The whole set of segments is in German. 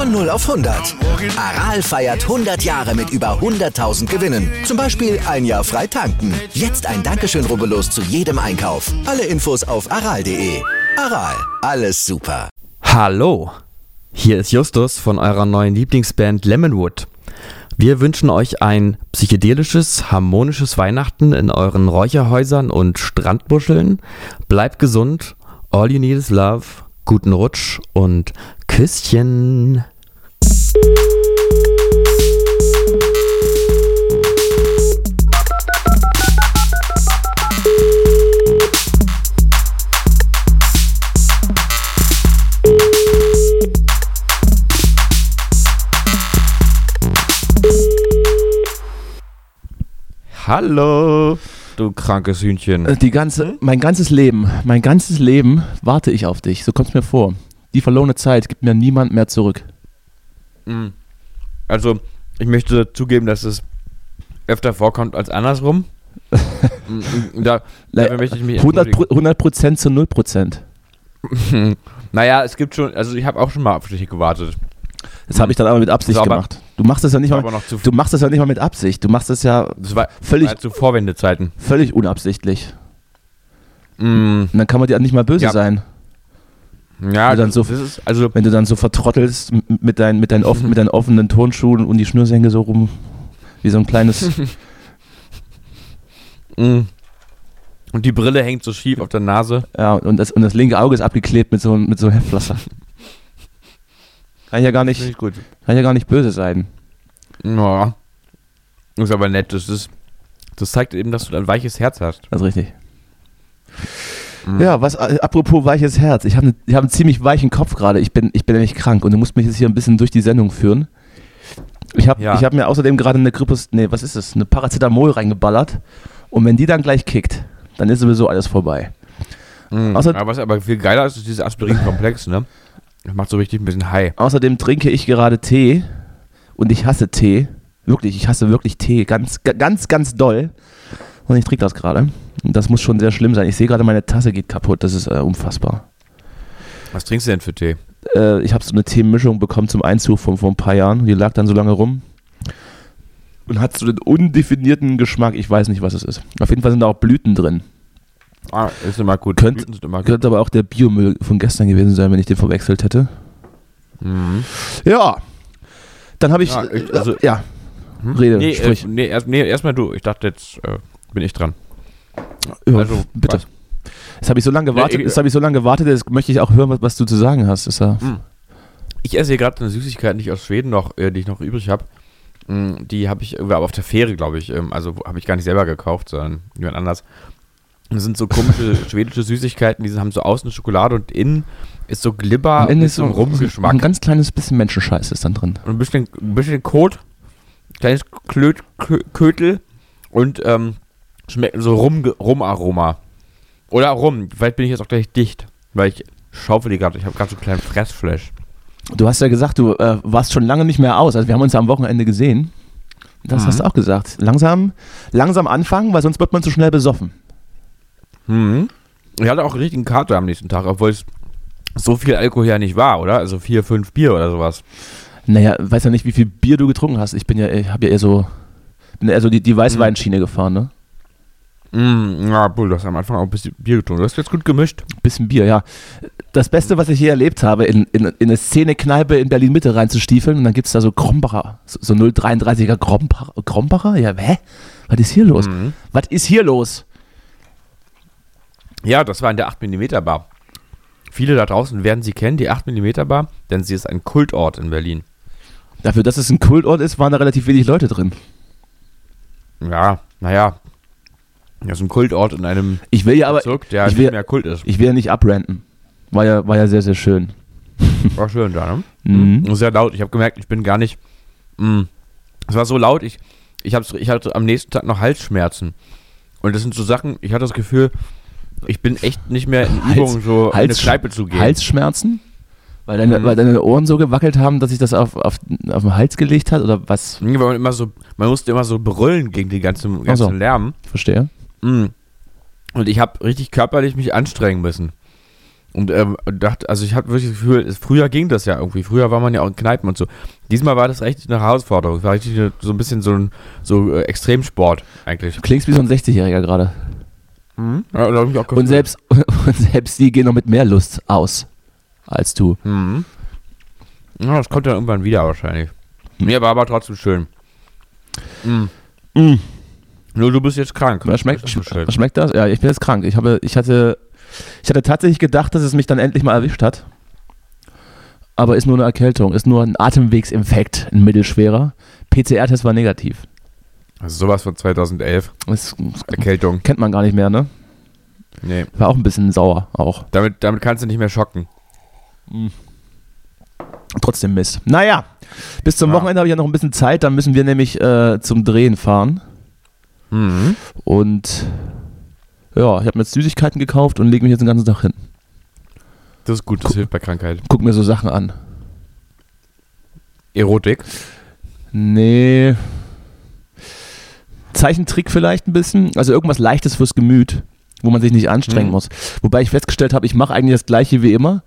Von 0 auf 100. Aral feiert 100 Jahre mit über 100.000 Gewinnen. Zum Beispiel ein Jahr frei tanken. Jetzt ein Dankeschön, rubbellos zu jedem Einkauf. Alle Infos auf aral.de. Aral, alles super. Hallo, hier ist Justus von eurer neuen Lieblingsband Lemonwood. Wir wünschen euch ein psychedelisches, harmonisches Weihnachten in euren Räucherhäusern und Strandbuscheln. Bleibt gesund, all you need is love, guten Rutsch und Küsschen. Hallo, du krankes Hühnchen. Äh, Die ganze, mein ganzes Leben, mein ganzes Leben warte ich auf dich. So kommt es mir vor. Die verlorene Zeit gibt mir niemand mehr zurück. Mhm. Also, ich möchte zugeben, dass es öfter vorkommt als andersrum. Mhm, da, dafür möchte ich mich 100 entschuldigen. Prozent zu 0 Prozent. Naja, es gibt schon, also ich habe auch schon mal auf dich gewartet. Das habe ich dann aber mit Absicht aber- gemacht. Du machst das ja nicht mal. aber noch zu- Du machst das ja nicht mal mit Absicht. Du machst das ja Das war völlig, war zu Vorwendezeiten. völlig unabsichtlich. Mhm. Und dann kann man dir nicht mal böse Ja. sein, Ja, Und dann das, so- das ist, also, wenn du dann so vertrottelst mit, deinen, mit, deinen offen, mit deinen offenen Turnschuhen und die Schnürsenkel so rum, wie so ein kleines. mh. Und die Brille hängt so schief auf der Nase. ja, und das, und das linke Auge ist abgeklebt mit so, mit so Heftpflaster. Kann ja gar nicht, gut. kann ja gar nicht böse sein. Ja. Ist aber nett. Das, ist, das zeigt eben, dass du ein weiches Herz hast. Das ist richtig. Ja, was, äh, apropos weiches Herz. Ich habe ne, ich hab einen ziemlich weichen Kopf gerade. Ich bin, ich bin ja nicht krank und du musst mich jetzt hier ein bisschen durch die Sendung führen. Ich habe Ja. ich hab mir außerdem gerade eine Grippus, nee, was ist das? Eine Paracetamol reingeballert. Und wenn die dann gleich kickt, dann ist sowieso alles vorbei. Mhm. Außer- aber was aber viel geiler ist, ist dieses Aspirin-Komplex, ne? Das macht so richtig ein bisschen high. Außerdem trinke ich gerade Tee und ich hasse Tee. Wirklich, ich hasse wirklich Tee. Ganz, ga- ganz, ganz doll. Und ich trinke das gerade. Das muss schon sehr schlimm sein. Ich sehe gerade, meine Tasse geht kaputt. Das ist äh, unfassbar. Was trinkst du denn für Tee? äh, ich habe so eine Teemischung bekommen zum Einzug von vor ein paar Jahren. Die lag dann so lange rum und hat so den undefinierten Geschmack. Ich weiß nicht, was es ist. Auf jeden Fall sind da auch Blüten drin. Ah, ist immer gut. Könnt- immer gut. Könnte aber auch der Biomüll von gestern gewesen sein, wenn ich den verwechselt hätte. Mhm. Ja. Dann habe ich. Ja, ich- also- ja. Hm? Rede, nee, äh, sprich. nee, erst, nee, erstmal du. Ich dachte, jetzt äh, bin ich dran. Also, bitte. was? Jetzt habe ich so lange gewartet. Jetzt habe ich so lange gewartet. Jetzt möchte ich auch hören, was, was du zu sagen hast. Das ist ja, Ich esse hier gerade eine Süßigkeit, die ich aus Schweden noch, äh, die ich noch übrig habe. Die habe ich aber auf der Fähre, glaube ich. Ähm, also habe ich gar nicht selber gekauft, sondern jemand anders. Und das sind so komische schwedische Süßigkeiten, die haben so außen Schokolade und innen ist so Glibber Ende mit ist so ein Rumgeschmack. ganz kleines bisschen Menschenscheiß ist dann drin. Und ein bisschen, ein bisschen Kot, kleines Klöt, Kö- Kötel und ähm, schmeckt so Rum, Rumaroma. Oder Rum. Vielleicht bin ich jetzt auch gleich dicht, weil ich schaufel die gerade. Ich habe gerade so einen kleinen Fressflash. Du hast ja gesagt, du äh, warst schon lange nicht mehr aus. Also wir haben uns ja am Wochenende gesehen. Das Mhm. hast du auch gesagt. Langsam, langsam anfangen, weil sonst wird man zu schnell besoffen. Mhm. Ich hatte auch einen richtigen Kater am nächsten Tag, obwohl es so viel Alkohol ja nicht war, oder? Also vier, fünf Bier oder sowas. Naja, weiß ja nicht, wie viel Bier du getrunken hast. Ich bin ja, ich habe ja eher so, bin ja eher so die, die Weißweinschiene gefahren, ne? Mhm. Ja, Bull, du hast am Anfang auch ein bisschen Bier getrunken. Du hast jetzt gut gemischt. Bisschen Bier, ja. Das Beste, was ich je erlebt habe, in, in, in eine Szene-Kneipe in Berlin-Mitte reinzustiefeln und dann gibt es da so Krombacher, so, so 0,33er Krombacher, Krombacher? Ja, hä? Was ist hier los? Mhm. Was ist hier los? Ja, das war in der 8mm Bar. Viele da draußen werden sie kennen, die 8mm Bar, denn sie ist ein Kultort in Berlin. Dafür, dass es ein Kultort ist, waren da relativ wenig Leute drin. Ja, naja. Das ist ein Kultort in einem Ich will ja aber, Bezirk, der ich nicht will- mehr Kult ist. ich will ja nicht abranten. War ja, war ja sehr, sehr schön. War schön da, ne? Mhm. Sehr laut. Ich habe gemerkt, ich bin gar nicht mm, es war so laut, ich, ich, hab's, ich hatte am nächsten Tag noch Halsschmerzen. Und das sind so Sachen, ich hatte das Gefühl, ich bin echt nicht mehr in Hals- Übung, so in eine Hals- Kneipe zu gehen. Halsschmerzen? Weil deine, Mhm. weil deine Ohren so gewackelt haben, dass sich das auf, auf, auf den Hals gelegt hat? Oder was? Nee, weil man immer so, man musste immer so brüllen gegen die ganzen, ganzen so. Lärm. Verstehe. Mm. Und ich habe richtig körperlich mich anstrengen müssen. Und ähm, dachte, also ich habe wirklich das Gefühl, früher ging das ja irgendwie. Früher war man ja auch in Kneipen und so. Diesmal war das richtig eine Herausforderung. Es war richtig eine, so ein bisschen so ein so äh, Extremsport eigentlich. Du klingst wie so ein 60-Jähriger gerade. Ja, da hab ich mich auch Und selbst, und selbst die gehen noch mit mehr Lust aus als du. Mhm. Ja, das kommt dann irgendwann wieder wahrscheinlich. Mir war aber trotzdem schön. Mhm. Mm. Nur du bist jetzt krank. Was schmeckt, Das schmeckt das? Ja, ich bin jetzt krank. Ich, habe, ich, hatte, ich hatte tatsächlich gedacht, dass es mich dann endlich mal erwischt hat. Aber ist nur eine Erkältung, ist nur ein Atemwegsinfekt, ein mittelschwerer. PCR-Test war negativ. Also sowas von 2011. Das Erkältung. kennt man gar nicht mehr, ne? Nee. War auch ein bisschen sauer, auch. Damit, damit kannst du nicht mehr schocken. Trotzdem Mist. Naja, bis zum Ja. Wochenende habe ich ja noch ein bisschen Zeit. Dann müssen wir nämlich äh, zum Drehen fahren. Mhm. Und ja, ich habe mir jetzt Süßigkeiten gekauft und lege mich jetzt den ganzen Tag hin. Das ist gut, das hilft bei Krankheit. Guck mir so Sachen an. Erotik. Nee. Zeichentrick vielleicht ein bisschen. Also irgendwas Leichtes fürs Gemüt, wo man sich nicht anstrengen Mhm. muss. Wobei ich festgestellt habe, ich mache eigentlich das gleiche wie immer,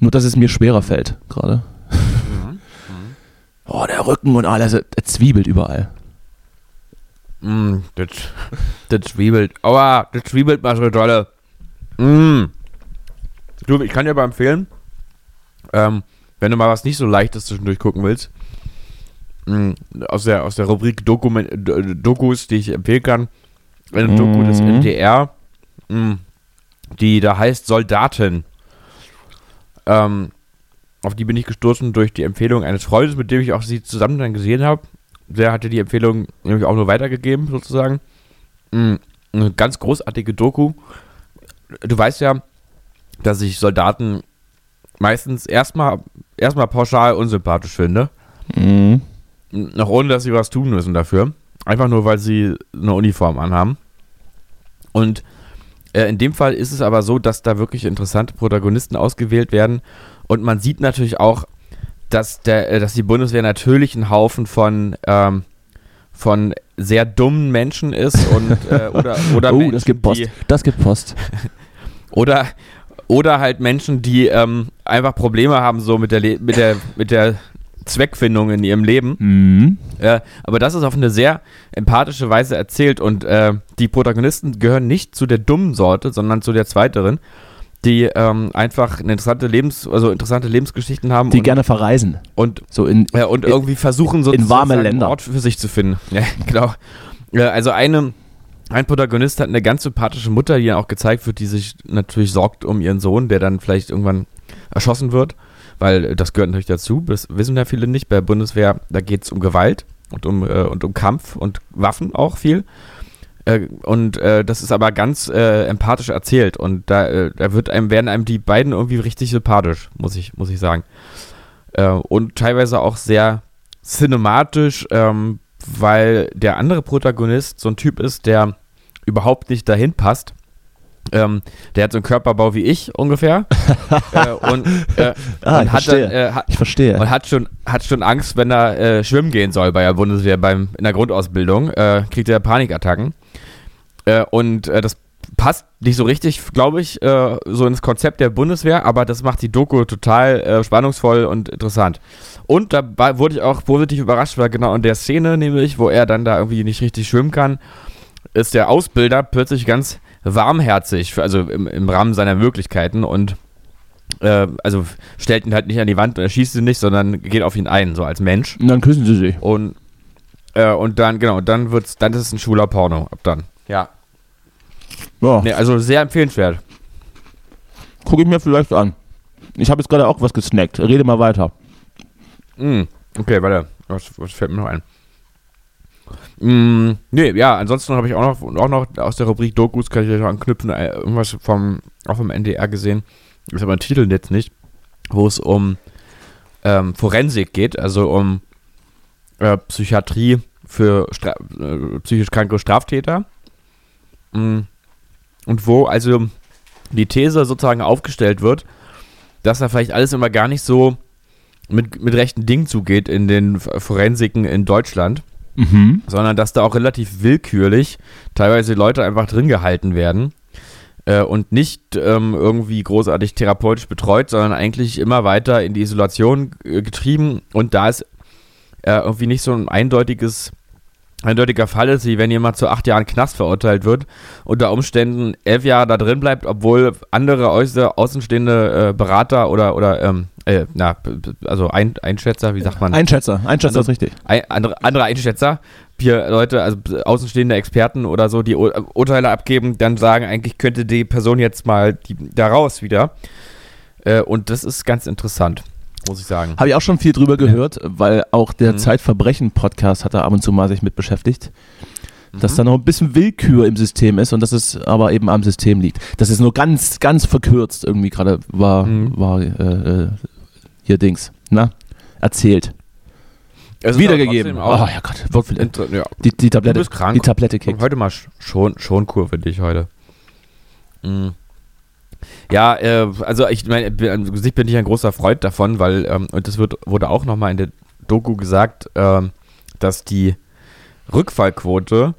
nur dass es mir schwerer fällt gerade. Oh, der Rücken und alles, er zwiebelt überall. Mm, das, das zwiebelt. Aua, das zwiebelt mal so dolle. Mm. Du, ich kann dir aber empfehlen, ähm, wenn du mal was nicht so leichtes zwischendurch gucken willst, mm, aus, der, aus der Rubrik Dokument, Dokus, die ich empfehlen kann, eine Doku des Mhm. NDR, mm, die da heißt Soldaten. Ähm, auf die bin ich gestoßen durch die Empfehlung eines Freundes, mit dem ich auch sie zusammen dann gesehen habe. Der hatte die Empfehlung nämlich auch nur weitergegeben, sozusagen. Mm, Eine ganz großartige Doku. Du weißt ja, dass ich Soldaten meistens erstmal erstmal pauschal unsympathisch finde. Mhm. Noch ohne, dass sie was tun müssen dafür. Einfach nur, weil sie eine Uniform anhaben. Und äh, in dem Fall ist es aber so, dass da wirklich interessante Protagonisten ausgewählt werden. Und man sieht natürlich auch, dass, der, äh, dass die Bundeswehr natürlich ein Haufen von, ähm, von sehr dummen Menschen ist und äh, oder, oder oh, Menschen, das gibt Post. die, Das gibt Post. oder, oder halt Menschen, die ähm, einfach Probleme haben so mit der, Le mit der, mit der Zweckfindung in ihrem Leben. Mhm. Äh, aber das ist auf eine sehr empathische Weise erzählt und äh, die Protagonisten gehören nicht zu der dummen Sorte, sondern zu der zweiteren, die ähm, einfach eine interessante Lebens, also interessante Lebensgeschichten haben Die und, gerne verreisen. und, So in, äh, und irgendwie versuchen so in warme Länder. einen Ort für sich zu finden. Ja, genau. Äh, also eine, ein Protagonist hat eine ganz sympathische Mutter, die ja auch gezeigt wird, die sich natürlich sorgt um ihren Sohn, der dann vielleicht irgendwann erschossen wird, weil das gehört natürlich dazu, das wissen ja viele nicht. Bei der Bundeswehr, da geht es um Gewalt und um, äh, und um Kampf und Waffen auch viel. Äh, und äh, das ist aber ganz äh, empathisch erzählt und da, äh, da wird einem, werden einem die beiden irgendwie richtig sympathisch, muss ich, muss ich sagen. Äh, und teilweise auch sehr cinematisch, ähm, weil der andere Protagonist so ein Typ ist, der überhaupt nicht dahin passt. Ähm, der hat so einen Körperbau wie ich ungefähr. äh, und äh, Ah, und ich hat, verstehe. dann, äh, hat, ich verstehe. und hat schon, hat schon Angst, wenn er schwimmen gehen soll bei der Bundeswehr beim, in der Grundausbildung. Kriegt er Panikattacken. Äh, und äh, das passt nicht so richtig, glaube ich, äh, so ins Konzept der Bundeswehr, aber das macht die Doku total äh, spannungsvoll und interessant. Und dabei wurde ich auch positiv überrascht, weil genau in der Szene, nämlich, wo er dann da irgendwie nicht richtig schwimmen kann, ist der Ausbilder plötzlich ganz warmherzig, für- also im, im Rahmen seiner Möglichkeiten und äh, also stellt ihn halt nicht an die Wand und erschießt ihn nicht, sondern geht auf ihn ein, so als Mensch. Und dann küssen sie sich. Und, äh, und dann, genau, dann wird's, dann ist es ein schwuler Porno, ab dann. Ja. Ja, Nee, also sehr empfehlenswert. gucke ich mir vielleicht an. Ich habe jetzt gerade auch was gesnackt. Rede mal weiter. Mm, okay, warte. Was, was fällt mir noch ein? Mm, nee, ja, ansonsten habe ich auch noch, auch noch aus der Rubrik Dokus, kann ich euch noch anknüpfen, äh, irgendwas vom, auch vom NDR gesehen, ist aber ein Titel jetzt nicht, wo es um ähm, Forensik geht, also um äh, Psychiatrie für Stra äh, psychisch kranke Straftäter. Mm. Und wo also die These sozusagen aufgestellt wird, dass da vielleicht alles immer gar nicht so mit, mit rechten Dingen zugeht in den Forensiken in Deutschland, Mhm. sondern dass da auch relativ willkürlich teilweise Leute einfach drin gehalten werden äh, und nicht ähm, irgendwie großartig therapeutisch betreut, sondern eigentlich immer weiter in die Isolation äh, getrieben und da ist äh, irgendwie nicht so ein eindeutiges eindeutiger Fall ist, wie wenn jemand zu acht Jahren Knast verurteilt wird, unter Umständen elf Jahre da drin bleibt, obwohl andere äußer, außenstehende äh, Berater oder, oder ähm, äh, na, also ein, Einschätzer, wie sagt man? Einschätzer, Einschätzer ist richtig. Ein, andere, andere Einschätzer, hier Leute, also außenstehende Experten oder so, die Ur Urteile abgeben, dann sagen, eigentlich könnte die Person jetzt mal die, da raus wieder. Äh, und das ist ganz interessant, muss ich sagen. Habe ich auch schon viel drüber gehört, weil auch der Mhm. Zeitverbrechen-Podcast hat da ab und zu mal sich mit beschäftigt. Dass Mhm. da noch ein bisschen Willkür im System ist und dass es aber eben am System liegt. Das ist nur ganz, ganz verkürzt irgendwie gerade war, Mhm. war äh, äh, hier Dings, na, erzählt. Es Wiedergegeben. Oh ja Gott, inter- ja, Die, die Tablette, Du bist krank. die Tablette kickt. Heute mal sch- schon, schon Kur für dich heute. Mhm. Ja, äh, also ich meine, an sich bin ich ein großer Freund davon, weil, ähm, und das wird, wurde auch nochmal in der Doku gesagt, ähm, dass die Rückfallquote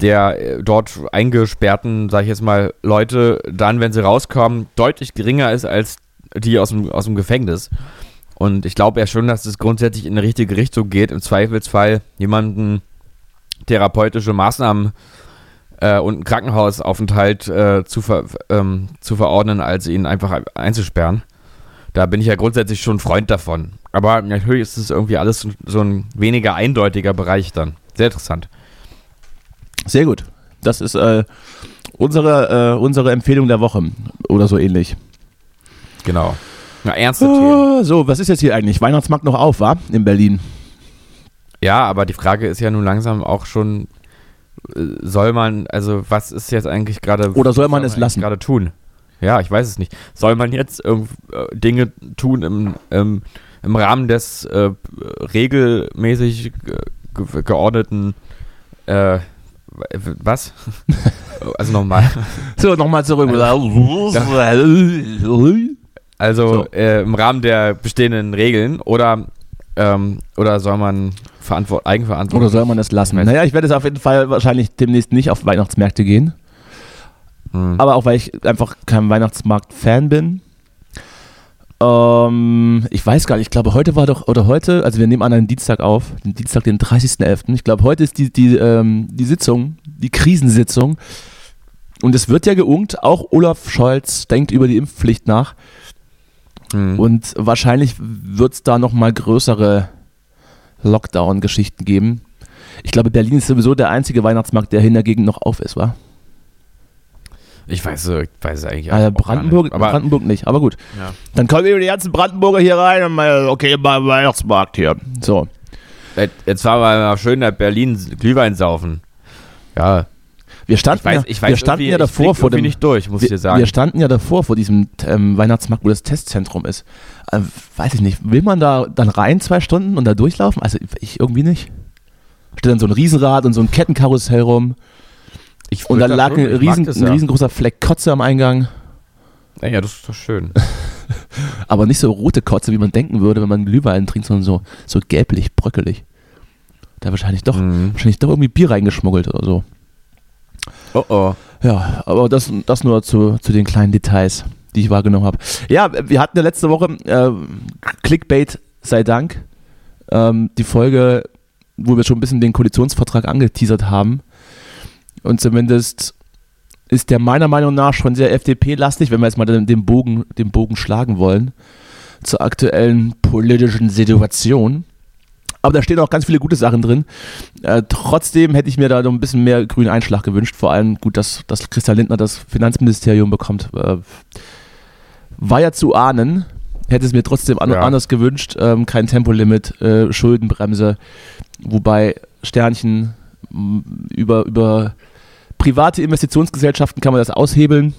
der äh, dort eingesperrten, sag ich jetzt mal, Leute dann, wenn sie rauskommen, deutlich geringer ist als die aus dem, aus dem Gefängnis. Und ich glaube ja schon, dass es grundsätzlich in die richtige Richtung geht. Im Zweifelsfall jemanden therapeutische Maßnahmen äh, und einen Krankenhausaufenthalt äh, zu, ver, ähm, zu verordnen, als ihn einfach einzusperren. Da bin ich ja grundsätzlich schon Freund davon. Aber natürlich ist es irgendwie alles so- so ein weniger eindeutiger Bereich dann. Sehr interessant. Sehr gut. Das ist äh, unsere, äh, unsere Empfehlung der Woche oder so ähnlich. Genau. Ja, ernste Themen. Ah, so, was ist jetzt hier eigentlich? Weihnachtsmarkt noch auf, war? In Berlin. Ja, aber die Frage ist ja nun langsam auch schon, äh, soll man, also was ist jetzt eigentlich gerade. Oder soll man was es eigentlich lassen? gerade tun? Ja, ich weiß es nicht. Soll man jetzt äh, Dinge tun im, im, im Rahmen des äh, regelmäßig ge ge geordneten, äh, was? also nochmal. So, nochmal zurück. Also So. äh, im Rahmen der bestehenden Regeln oder, ähm, oder soll man Verantwort Eigenverantwortung? Oder soll man es lassen? Naja, ich werde es auf jeden Fall wahrscheinlich demnächst nicht auf Weihnachtsmärkte gehen. Hm. Aber auch weil ich einfach kein Weihnachtsmarkt-Fan bin. Ähm, ich weiß gar nicht, ich glaube, heute war doch, oder heute, also wir nehmen an einen Dienstag auf, den Dienstag, den 30.11. Ich glaube, heute ist die, die, ähm, die Sitzung, die Krisensitzung. Und es wird ja geungt, auch Olaf Scholz denkt über die Impfpflicht nach. Hm. Und wahrscheinlich wird es da nochmal größere Lockdown-Geschichten geben. Ich glaube, Berlin ist sowieso der einzige Weihnachtsmarkt, der in der Gegend noch auf ist, wa? Ich weiß, äh, ich weiß es eigentlich Äh, auch gar Brandenburg, nicht. Aber Brandenburg nicht, aber gut. Ja. Dann kommen über die ganzen Brandenburger hier rein und mal, okay, mal Weihnachtsmarkt hier. So. Jetzt- Jetzt war mal schön nach Berlin Glühwein saufen. Ja, Wir standen, ich weiß, ja, ich weiß wir standen ja ich davor vor dem. nicht durch, muss ich dir wir, sagen. wir standen ja davor vor diesem ähm, Weihnachtsmarkt, wo das Testzentrum ist. Äh, weiß ich nicht. Will man da dann rein zwei Stunden und da durchlaufen? Also ich irgendwie nicht. Steht dann so ein Riesenrad und so ein Kettenkarussell rum. Ich Und da lag schon- ein, riesen, das ein ja. riesengroßer Fleck Kotze am Eingang. Ja, ja, das ist doch schön. Aber nicht so rote Kotze, wie man denken würde, wenn man Glühwein trinkt, sondern so, so gelblich, bröckelig. Da wahrscheinlich doch, Mhm. wahrscheinlich doch irgendwie Bier reingeschmuggelt oder so. Oh oh. Ja, aber das, das nur zu, zu den kleinen Details, die ich wahrgenommen habe. Ja, wir hatten ja letzte Woche äh, Clickbait sei Dank. Ähm, die Folge, wo wir schon ein bisschen den Koalitionsvertrag angeteasert haben. Und zumindest ist der meiner Meinung nach schon sehr FDP-lastig, wenn wir jetzt mal den, den, Bogen, den Bogen schlagen wollen, zur aktuellen politischen Situation. Aber da stehen auch ganz viele gute Sachen drin. Äh, trotzdem hätte ich mir da noch ein bisschen mehr grünen Einschlag gewünscht. Vor allem gut, dass, dass Christian Lindner das Finanzministerium bekommt. Äh, war ja zu ahnen. Hätte es mir trotzdem an, Ja. anders gewünscht. Ähm, kein Tempolimit, äh, Schuldenbremse. Wobei Sternchen über, über private Investitionsgesellschaften kann man das aushebeln.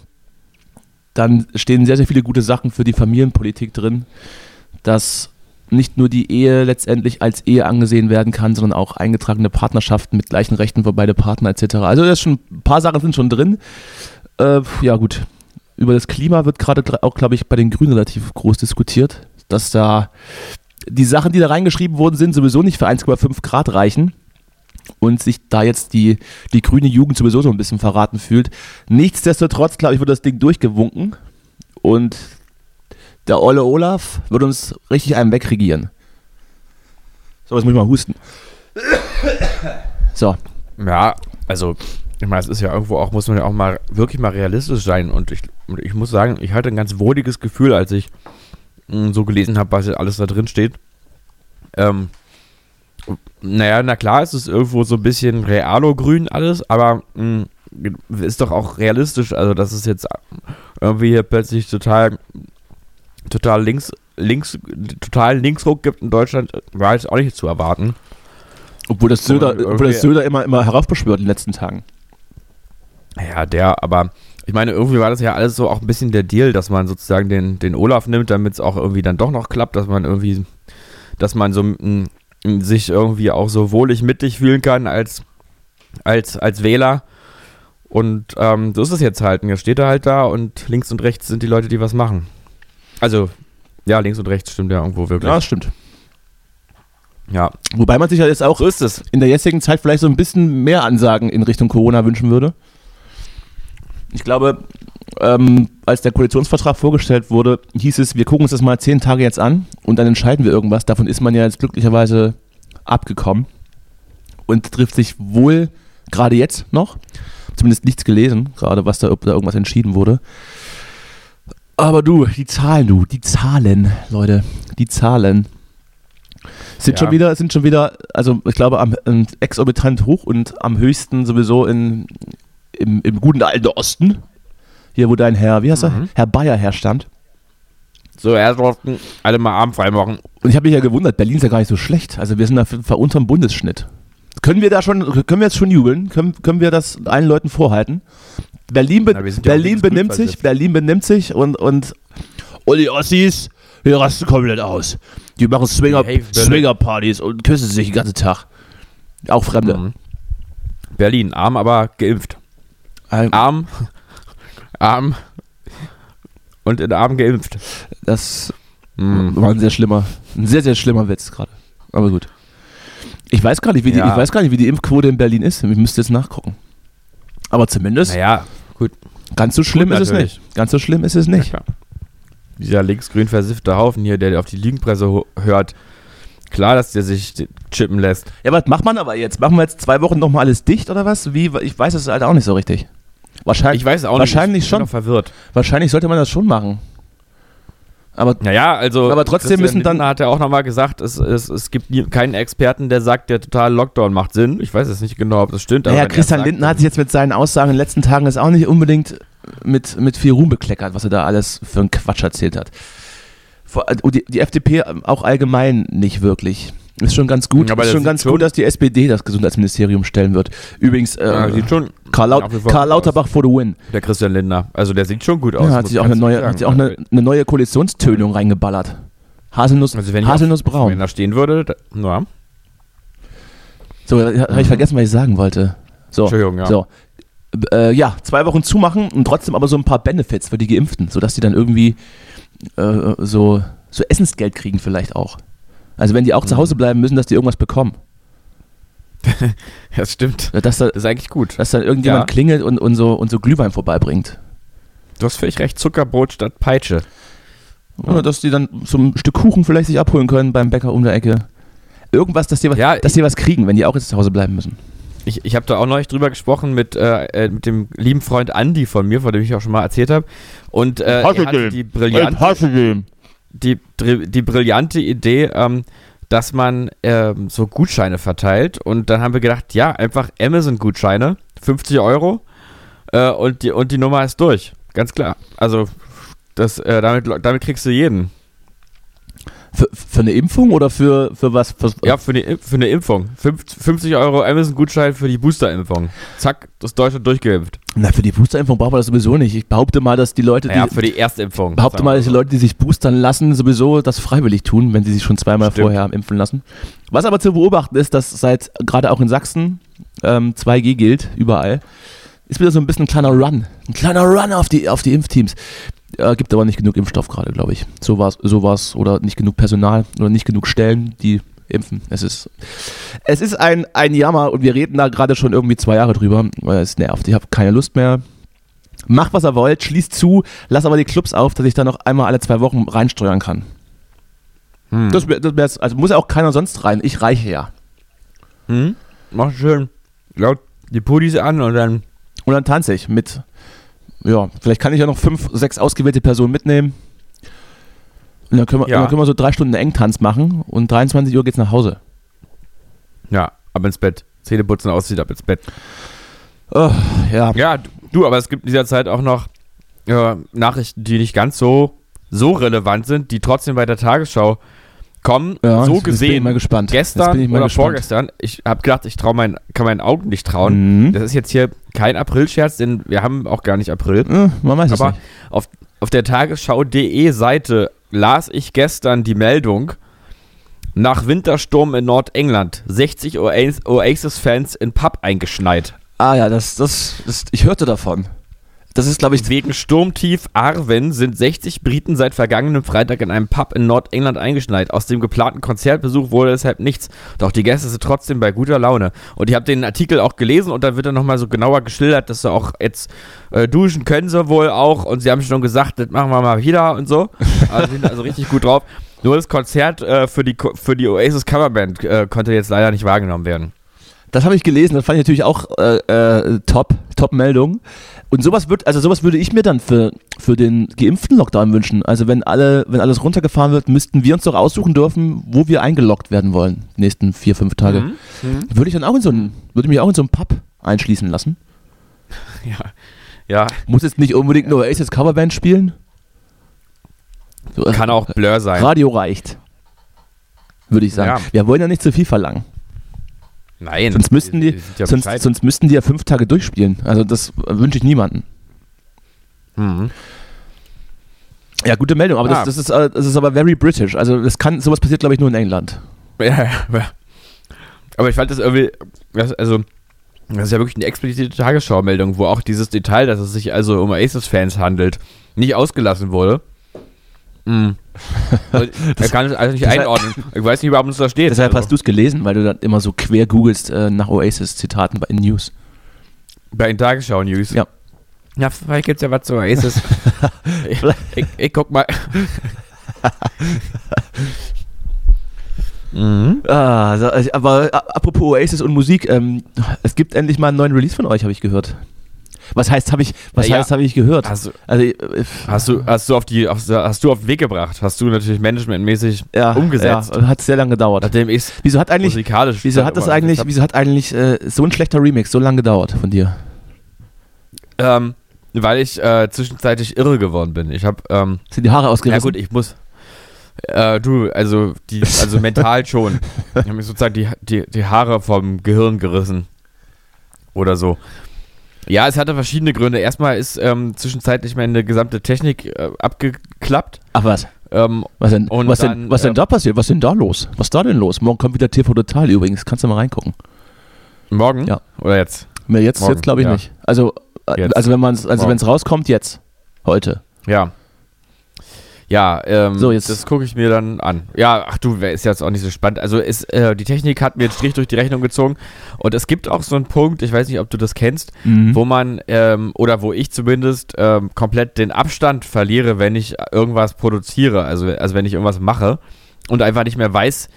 Dann stehen sehr, sehr viele gute Sachen für die Familienpolitik drin. Das nicht nur die Ehe letztendlich als Ehe angesehen werden kann, sondern auch eingetragene Partnerschaften mit gleichen Rechten für beide Partner etc. Also das schon, ein paar Sachen sind schon drin. Äh, ja gut, über das Klima wird gerade auch, glaube ich, bei den Grünen relativ groß diskutiert, dass da die Sachen, die da reingeschrieben worden sind, sowieso nicht für 1,5 Grad reichen und sich da jetzt die, die grüne Jugend sowieso so ein bisschen verraten fühlt. Nichtsdestotrotz, glaube ich, wird das Ding durchgewunken und der Olle Olaf wird uns richtig einen wegregieren. So, jetzt muss ich mal husten. So. Ja, also, ich meine, es ist ja irgendwo auch, muss man ja auch mal wirklich mal realistisch sein. Und ich, ich muss sagen, ich hatte ein ganz wohliges Gefühl, als ich mh, so gelesen habe, was alles da drin steht. Ähm, naja, na klar, es ist irgendwo so ein bisschen realo-grün alles, aber mh, ist doch auch realistisch, also dass es jetzt irgendwie hier plötzlich total total links, links, total Linksruck gibt in Deutschland, war jetzt auch nicht zu erwarten. Obwohl das Söder, obwohl das Söder immer, immer heraufbeschwört in den letzten Tagen. Ja, der, aber ich meine, irgendwie war das ja alles so auch ein bisschen der Deal, dass man sozusagen den, den Olaf nimmt, damit es auch irgendwie dann doch noch klappt, dass man irgendwie, dass man so m, sich irgendwie auch so wohlig mittig fühlen kann als, als, als Wähler. Und ähm, so ist es jetzt halt. Und jetzt steht er halt da und links und rechts sind die Leute, die was machen. Also, ja, links und rechts stimmt ja irgendwo wirklich. Ja, das stimmt. Ja. Wobei man sich ja jetzt auch so ist es. in der jetzigen Zeit vielleicht so ein bisschen mehr Ansagen in Richtung Corona wünschen würde. Ich glaube, ähm, als der Koalitionsvertrag vorgestellt wurde, hieß es, wir gucken uns das mal zehn Tage jetzt an und dann entscheiden wir irgendwas. Davon ist man ja jetzt glücklicherweise abgekommen und trifft sich wohl gerade jetzt noch, zumindest nichts gelesen, gerade was da, ob da irgendwas entschieden wurde. Aber du, die Zahlen, du, die Zahlen, Leute, die Zahlen sind Ja. schon wieder, sind schon wieder, also ich glaube, am ähm, exorbitant hoch und am höchsten sowieso in, im, im guten alten Osten. Hier, wo dein Herr, wie heißt er? Mhm. Herr Bayer herstand. So, durften alle mal Arm frei machen. Und ich habe mich ja gewundert, Berlin ist ja gar nicht so schlecht. Also wir sind da f- unterm Bundesschnitt. Können wir da schon, können wir jetzt schon jubeln? Können, können wir das allen Leuten vorhalten? Berlin, be Na, Berlin benimmt sich, versifft. Berlin benimmt sich und, und, und die Ossis, die rasten komplett aus. Die machen Swinger. Swinger-Partys und küssen sich den ganzen Tag. Auch Fremde. Mhm. Berlin, arm, aber geimpft. Ähm, Arm, arm und in Arm geimpft. Das Mhm. war ein sehr schlimmer, ein sehr, sehr schlimmer Witz gerade. Aber gut. Ich weiß gar nicht, wie die, Ja. ich weiß gar nicht, wie die Impfquote in Berlin ist. Ich müsste jetzt nachgucken. Aber zumindest Naja, gut. ganz so schlimm Gut, ist es natürlich. nicht. Ganz so schlimm ist es nicht. Ja. Dieser linksgrün versiffte Haufen hier, der auf die Lügenpresse hört, klar, dass der sich chippen lässt. Ja, was macht man aber jetzt? Machen wir jetzt zwei Wochen nochmal alles dicht oder was? Wie? Ich weiß es halt auch nicht so richtig. Wahrscheinlich, Ich weiß auch wahrscheinlich nicht. Ich bin schon. noch verwirrt. Wahrscheinlich sollte man das schon machen. Aber Naja, also. Aber trotzdem müssen dann- Lindner hat ja auch nochmal gesagt, es, es, es gibt nie, keinen Experten, der sagt, der totale Lockdown macht Sinn. Ich weiß jetzt nicht genau, ob das stimmt. naja, Christian sagt, Lindner hat sich jetzt mit seinen Aussagen in den letzten Tagen jetzt auch nicht unbedingt mit, mit viel Ruhm bekleckert, was er da alles für einen Quatsch erzählt hat. Vor, und die, die FDP auch allgemein nicht wirklich. Ist schon ganz gut. Aber ist schon ganz gut, dass die SPD das Gesundheitsministerium stellen wird. Übrigens, äh, Ja, sieht schon Karl, Laut Karl Lauterbach for the win. der Christian Lindner. Also der sieht schon gut aus. Ja, hat sich auch eine neue, ehrlich hat sich auch sagen. eine, eine neue Koalitionstönung reingeballert. Haselnuss, Also wenn ich Haselnussbraun. Wenn da stehen würde, da, na, So, habe ich vergessen, was ich sagen wollte. So, Entschuldigung, ja. so. Äh, ja, zwei Wochen zumachen und trotzdem aber so ein paar Benefits für die Geimpften, sodass die dann irgendwie äh, so, so Essensgeld kriegen vielleicht auch. Also wenn die auch zu Mhm. Hause bleiben müssen, dass die irgendwas bekommen. ja, das stimmt. Dass, da, Das ist eigentlich gut. dass dann irgendjemand Ja. klingelt und, und, so, und so Glühwein vorbeibringt. Du hast völlig recht, Zuckerbrot statt Peitsche. Oder dass die dann so ein Stück Kuchen vielleicht sich abholen können beim Bäcker um der Ecke. Irgendwas, dass die was, Ja, dass die was kriegen, wenn die auch jetzt zu Hause bleiben müssen. Ich, ich habe da auch neulich drüber gesprochen mit, äh, äh, mit dem lieben Freund Andi von mir, von dem ich auch schon mal erzählt habe. Und äh, er hatte die brillante, die, die brillante Idee, ähm, dass man ähm, so Gutscheine verteilt. Und dann haben wir gedacht, ja, einfach Amazon-Gutscheine, 50 Euro äh, und, die, und die Nummer ist durch. Ganz klar. Also das, äh, damit, damit kriegst du jeden. Für, für eine Impfung oder für, für was? Für, Ja, für, die, für eine Impfung. Fünf- 50 Euro Amazon-Gutschein für die Booster-Impfung. Zack, das Deutschland durchgeimpft. Na, für die Boosterimpfung braucht man das sowieso nicht. Ich behaupte mal, dass die Leute, die, Ja, für die Erstimpfung. behaupte mal, dass die Leute, die sich boostern lassen, sowieso das freiwillig tun, wenn sie sich schon zweimal Stimmt. vorher impfen lassen. Was aber zu beobachten ist, dass seit gerade auch in Sachsen ähm, 2G gilt, überall, ist wieder so ein bisschen ein kleiner Run. Ein kleiner Run auf die, auf die Impfteams. Äh, gibt aber nicht genug Impfstoff gerade, glaube ich. So war es so war's, oder nicht genug Personal oder nicht genug Stellen, die impfen. Es ist, es ist ein, ein Jammer und wir reden da gerade schon irgendwie zwei Jahre drüber. weil Es nervt. Ich habe keine Lust mehr. Macht, was ihr wollt, schließt zu, lasst aber die Clubs auf, dass ich da noch einmal alle zwei Wochen reinsteuern kann. Hm. Das, das also muss ja auch keiner sonst rein. Ich reiche ja. hm? Mach schön laut die Pudis an und dann. Und dann tanze ich mit, ja, vielleicht kann ich ja noch fünf, sechs ausgewählte Personen mitnehmen. Und dann können wir, Ja. dann können wir so drei Stunden Engtanz machen und 23 Uhr geht's nach Hause. Ja, ab ins Bett. Zähne putzen, aussieht, ab ins Bett. Oh, ja. Ja, du, aber es gibt in dieser Zeit auch noch äh, Nachrichten, die nicht ganz so, so relevant sind, die trotzdem bei der Tagesschau kommen. ja so jetzt bin ich gesehen. mal gespannt. Gestern bin ich mal oder gespannt. vorgestern, ich habe gedacht, ich trau mein, kann meinen Augen nicht trauen. Mhm. Das ist jetzt hier kein Aprilscherz, denn wir haben auch gar nicht April. Äh, man weiß es Aber nicht. auf, auf der Tagesschau.de Seite las ich gestern die Meldung, nach Wintersturm in Nordengland, 60 Oasis- Oasis-Fans in Pub eingeschneit. Ah ja, das, das, das, ich hörte davon. Das ist, glaube ich, Wegen Sturmtief Arwen sind 60 Briten seit vergangenem Freitag in einem Pub in Nordengland eingeschneit. Aus dem geplanten Konzertbesuch wurde deshalb nichts. Doch die Gäste sind trotzdem bei guter Laune. Und ich habe den Artikel auch gelesen und da wird dann nochmal so genauer geschildert, dass sie auch jetzt äh, duschen können sie wohl auch. Und sie haben schon gesagt, das machen wir mal wieder und so. Also sind also richtig gut drauf. Nur das Konzert äh, für, die, für die Oasis Coverband äh, konnte jetzt leider nicht wahrgenommen werden. Das habe ich gelesen, das fand ich natürlich auch äh, äh, top, top Meldung. Und sowas wird, also sowas würde ich mir dann für, für den geimpften Lockdown wünschen. Also wenn alle, wenn alles runtergefahren wird, müssten wir uns doch aussuchen dürfen, wo wir eingeloggt werden wollen, die nächsten vier, fünf Tage. Mhm. Würde ich dann auch in so einen, würde mich auch in so einen Pub einschließen lassen. Ja. Ja, Muss jetzt nicht unbedingt nur Aces Coverband spielen. So, kann auch Blur sein. Radio reicht. Würde ich sagen. Ja. Wir wollen ja nicht zu viel verlangen. Nein. Sonst müssten die, ja sonst, Bescheid. sonst müssten die ja fünf Tage durchspielen. Also das wünsche ich niemanden. Mhm. Ja, gute Meldung, aber Ah. das, das, ist, äh, das ist aber very British. Also das kann, sowas passiert glaube ich nur in England. Ja, ja. Aber ich fand das irgendwie, also, das ist ja wirklich eine explizite Tagesschau-Meldung, wo auch dieses Detail, dass es sich also um Aces-Fans handelt, nicht ausgelassen wurde. Also, er kann es also nicht einordnen. Ich weiß nicht, warum es da steht. Deshalb also, hast du es gelesen, weil du dann immer so quer googelst äh, nach Oasis-Zitaten bei in News. Bei den Tagesschau-News. Ja. Ja, vielleicht gibt es ja was zu Oasis. ich, ich, ich guck mal. mhm. Ah, so, äh, aber apropos Oasis und Musik, ähm, es gibt endlich mal einen neuen Release von euch, habe ich gehört. Was heißt, habe ich, was Ja, ja. heißt, habe ich gehört? Hast du, Also, äh, hast du, hast du auf die, auf, hast du auf den Weg gebracht? Hast du natürlich managementmäßig ja, umgesetzt? Ja, hat sehr lange gedauert. Nachdem ich Wieso hat eigentlich, musikalisch. wieso hat das eigentlich, wieso hat eigentlich äh, so ein schlechter Remix so lange gedauert von dir? Ähm, weil ich äh, zwischenzeitlich irre geworden bin. Ich habe, ähm, Sind die Haare ja ausgerissen? gut, ich muss. Äh, du, also die, also mental schon. Ich habe mir sozusagen die, die, die Haare vom Gehirn gerissen. Oder so. Ja, es hatte verschiedene Gründe. Erstmal ist ähm, zwischenzeitlich meine gesamte Technik äh, abgeklappt. Ach was? Ähm, Was denn, was, dann, denn, was denn ähm, da passiert? Was denn da los? Was ist da denn los? Morgen kommt wieder TV Total übrigens. Kannst du mal reingucken. morgen? Ja. Oder jetzt? Nee, Jetzt, Morgen, jetzt glaube ich ja. nicht. Also, äh, Jetzt. also wenn man also wenn es rauskommt, jetzt. Heute. Ja. Ja, ähm, So, jetzt- das gucke ich mir dann an. Ja, ach du, ist jetzt auch nicht so spannend. Also ist, äh, die Technik hat mir einen Strich durch die Rechnung gezogen. Und es gibt auch so einen Punkt, ich weiß nicht, ob du das kennst, Mhm. wo man, ähm, oder wo ich zumindest ähm, komplett den Abstand verliere, wenn ich irgendwas produziere, also, also wenn ich irgendwas mache und einfach nicht mehr weiß,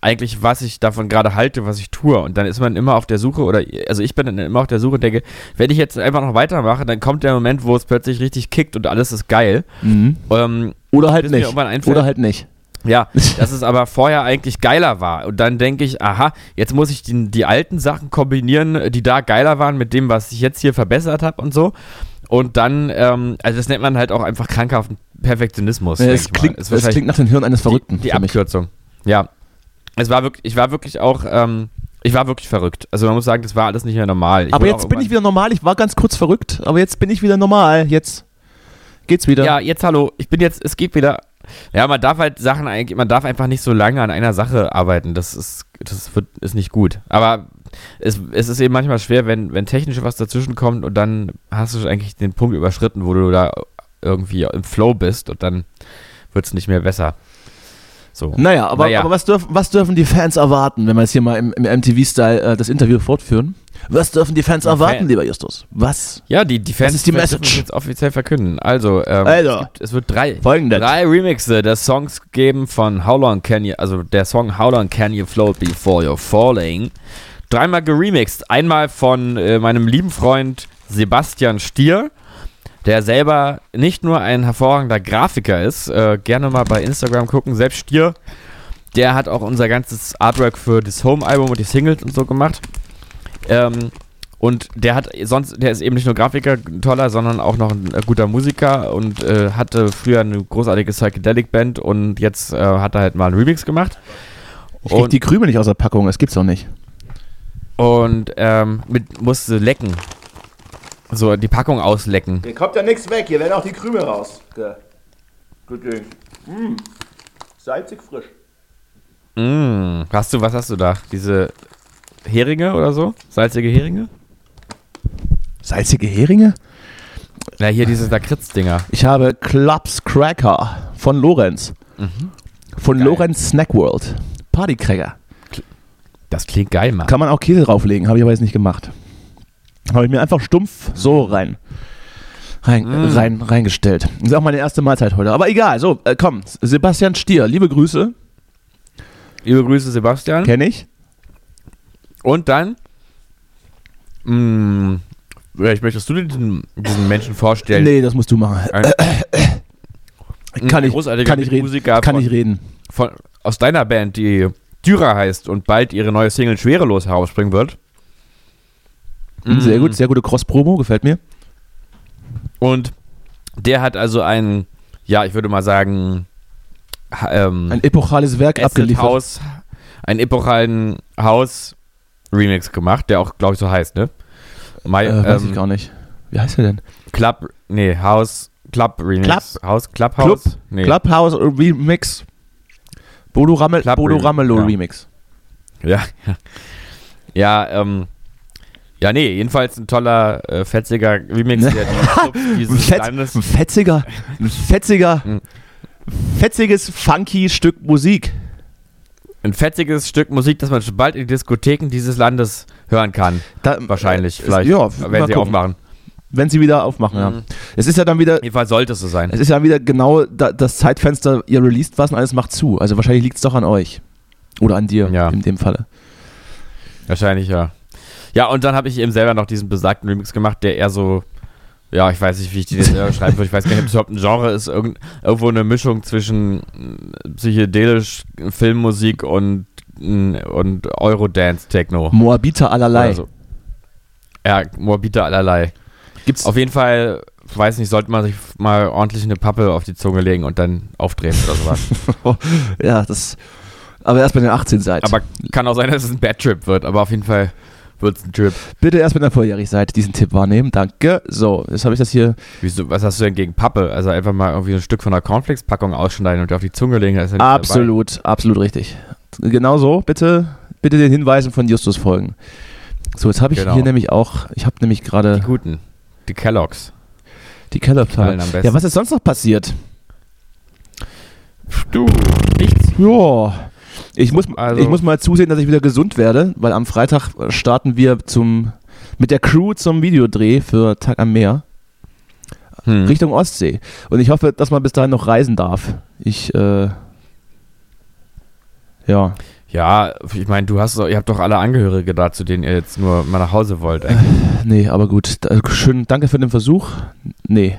eigentlich, was ich davon gerade halte, was ich tue. Und dann ist man immer auf der Suche, oder also ich bin dann immer auf der Suche und denke, wenn ich jetzt einfach noch weitermache, dann kommt der Moment, wo es plötzlich richtig kickt und alles ist geil. Mhm. Ähm, Oder halt nicht. Oder halt nicht. ja, dass es aber vorher eigentlich geiler war. Und dann denke ich, aha, jetzt muss ich die, die alten Sachen kombinieren, die da geiler waren, mit dem, was ich jetzt hier verbessert habe und so. Und dann, ähm, also das nennt man halt auch einfach krankhaften Perfektionismus. Ja, es, klingt, es klingt nach dem Hirn eines Verrückten. Die, die. Abkürzung. Ja. Es war wirklich, ich war wirklich auch, ähm, ich war wirklich verrückt. Also man muss sagen, das war alles nicht mehr normal. Ich aber jetzt bin ich wieder normal. Ich war ganz kurz verrückt, aber jetzt bin ich wieder normal. Jetzt geht's wieder. Ja, jetzt hallo, ich bin jetzt, es geht wieder. Ja, man darf halt Sachen eigentlich, man darf einfach nicht so lange an einer Sache arbeiten. Das ist, das wird, ist nicht gut. Aber es, es ist eben manchmal schwer, wenn, wenn technisch was dazwischen kommt und dann hast du eigentlich den Punkt überschritten, wo du da irgendwie im Flow bist und dann wird es nicht mehr besser. So. Naja, aber, Naja. aber was, dürfen, was dürfen die Fans erwarten, wenn wir jetzt hier mal im, im MTV-Style äh, das Interview fortführen? Was dürfen die Fans Die erwarten, Fan- lieber Justus? Was? Ja, die, die Fans ist die Message? es jetzt offiziell verkünden. Also, ähm, Also. es, gibt, es wird drei, Folgendes. drei Remixe der Songs geben von How Long Can You, also der Song How Long Can You Float Before You're Falling. Dreimal geremixed. Einmal von äh, meinem lieben Freund Sebastian Stier, der selber nicht nur ein hervorragender Grafiker ist, äh, gerne mal bei Instagram gucken, selbst Stier, der hat auch unser ganzes Artwork für das Home-Album und die Singles und so gemacht. Ähm, und der hat sonst, der ist eben nicht nur Grafiker, toller, sondern auch noch ein äh, guter Musiker und äh, hatte früher eine großartige Psychedelic-Band und jetzt äh, hat er halt mal einen Remix gemacht. Ich krieg Und- die Krümel nicht aus der Packung, das gibt's doch nicht. Und ähm, mit, musste lecken. So, die Packung auslecken. Hier kommt ja nichts weg, hier werden auch die Krümel raus. Gut Ding. Mm. Salzig frisch. Mm, hast du, was hast du da? Diese Heringe oder so? Salzige Heringe? Salzige Heringe? Na, hier diese Lakritz-Dinger. Ich habe Clubs Cracker von Lorenz. Von Geil. Lorenz Snack World. Partycracker. Das klingt geil, Mann. Kann man auch Käse drauflegen, habe ich aber jetzt nicht gemacht. Habe ich mir einfach stumpf so rein. Rein, Mm. rein, reingestellt. Das ist auch meine erste Mahlzeit heute. Aber egal, so, äh, komm. Sebastian Stier, liebe Grüße. Liebe Grüße, Sebastian. Kenne ich. Und dann, mh, vielleicht möchtest du diesen, diesen Menschen vorstellen? Nee, das musst du machen. Ein, Kann ich, kann ich reden. Musiker Kann von, ich reden. Von, aus deiner Band, die Dürer heißt und bald ihre neue Single Schwerelos herausbringen wird. Sehr Mhm. gut, sehr gute Cross-Promo, gefällt mir. Und der hat also ein, ja, ich würde mal sagen, ähm, Ein epochales Werk Acid abgeliefert. House, einen epochalen House-Remix gemacht, der auch, glaube ich, so heißt, ne? My, Äh, weiß ähm, ich gar nicht. Wie heißt der denn? Club, nee, House, Club Remix. House, Clubhouse? Club? Nee. Clubhouse Remix. Bodo, Rammel, Club Bodo Remix, Ramelow ja. Remix. Ja, ja. Ja, ähm, ja, nee, jedenfalls ein toller, äh, fetziger Remix, der Ein, Landes ein fetziger, ein fetziger, Mhm. fetziges, funky Stück Musik. ein fetziges Stück Musik, das man schon bald in die Diskotheken dieses Landes hören kann. Da, Wahrscheinlich, äh, vielleicht, Ja, wenn sie gucken. aufmachen. Wenn sie wieder aufmachen, ja. Mhm. Es ist ja dann wieder, Jedenfalls sollte es so sein. es ist ja wieder genau da, das Zeitfenster, ihr released was und alles macht zu. Also wahrscheinlich liegt es doch an euch. Oder an dir Ja. in dem Falle. Wahrscheinlich, ja. Ja, und dann habe ich eben selber noch diesen besagten Remix gemacht, der eher so, ja, ich weiß nicht, wie ich den jetzt selber schreiben würde. Ich weiß gar nicht, ob es überhaupt ein Genre ist. Irgend, irgendwo eine Mischung zwischen äh, psychedelisch Filmmusik und, und Eurodance-Techno. Moabiter allerlei. So. Ja, Morbiter allerlei. Gibt's Auf jeden Fall, weiß nicht, sollte man sich mal ordentlich eine Pappe auf die Zunge legen und dann aufdrehen oder sowas. ja, das. Aber erst wenn ihr 18 seid. aber kann auch sein, dass es ein Bad Trip wird, aber auf jeden Fall wird es ein Trip. bitte erst wenn ihr volljährig seid, diesen Tipp wahrnehmen. Danke. So, jetzt habe ich das hier. Wieso, was hast du denn gegen Pappe? Also einfach mal irgendwie ein Stück von einer Cornflakes-Packung ausschneiden und dir auf die Zunge legen, ja Absolut, absolut richtig. Genau so. Bitte, bitte den Hinweisen von Justus folgen. So, jetzt habe ich Genau. hier nämlich auch, ich habe nämlich dabei. gerade Die guten. Die Kelloggs. die am besten. Ja, was ist sonst noch passiert? Du, nichts. Ja, ich muss, Also- ich muss mal zusehen, dass ich wieder gesund werde, weil am Freitag starten wir zum, mit der Crew zum Videodreh für Tag am Meer Hm. Richtung Ostsee. Und ich hoffe, dass man bis dahin noch reisen darf. Ich, äh, ja. Ja, ich meine, du hast doch, ihr habt doch alle Angehörige da, zu denen ihr jetzt nur mal nach Hause wollt. Eigentlich. Nee, aber gut. Schön, danke für den Versuch. Nee.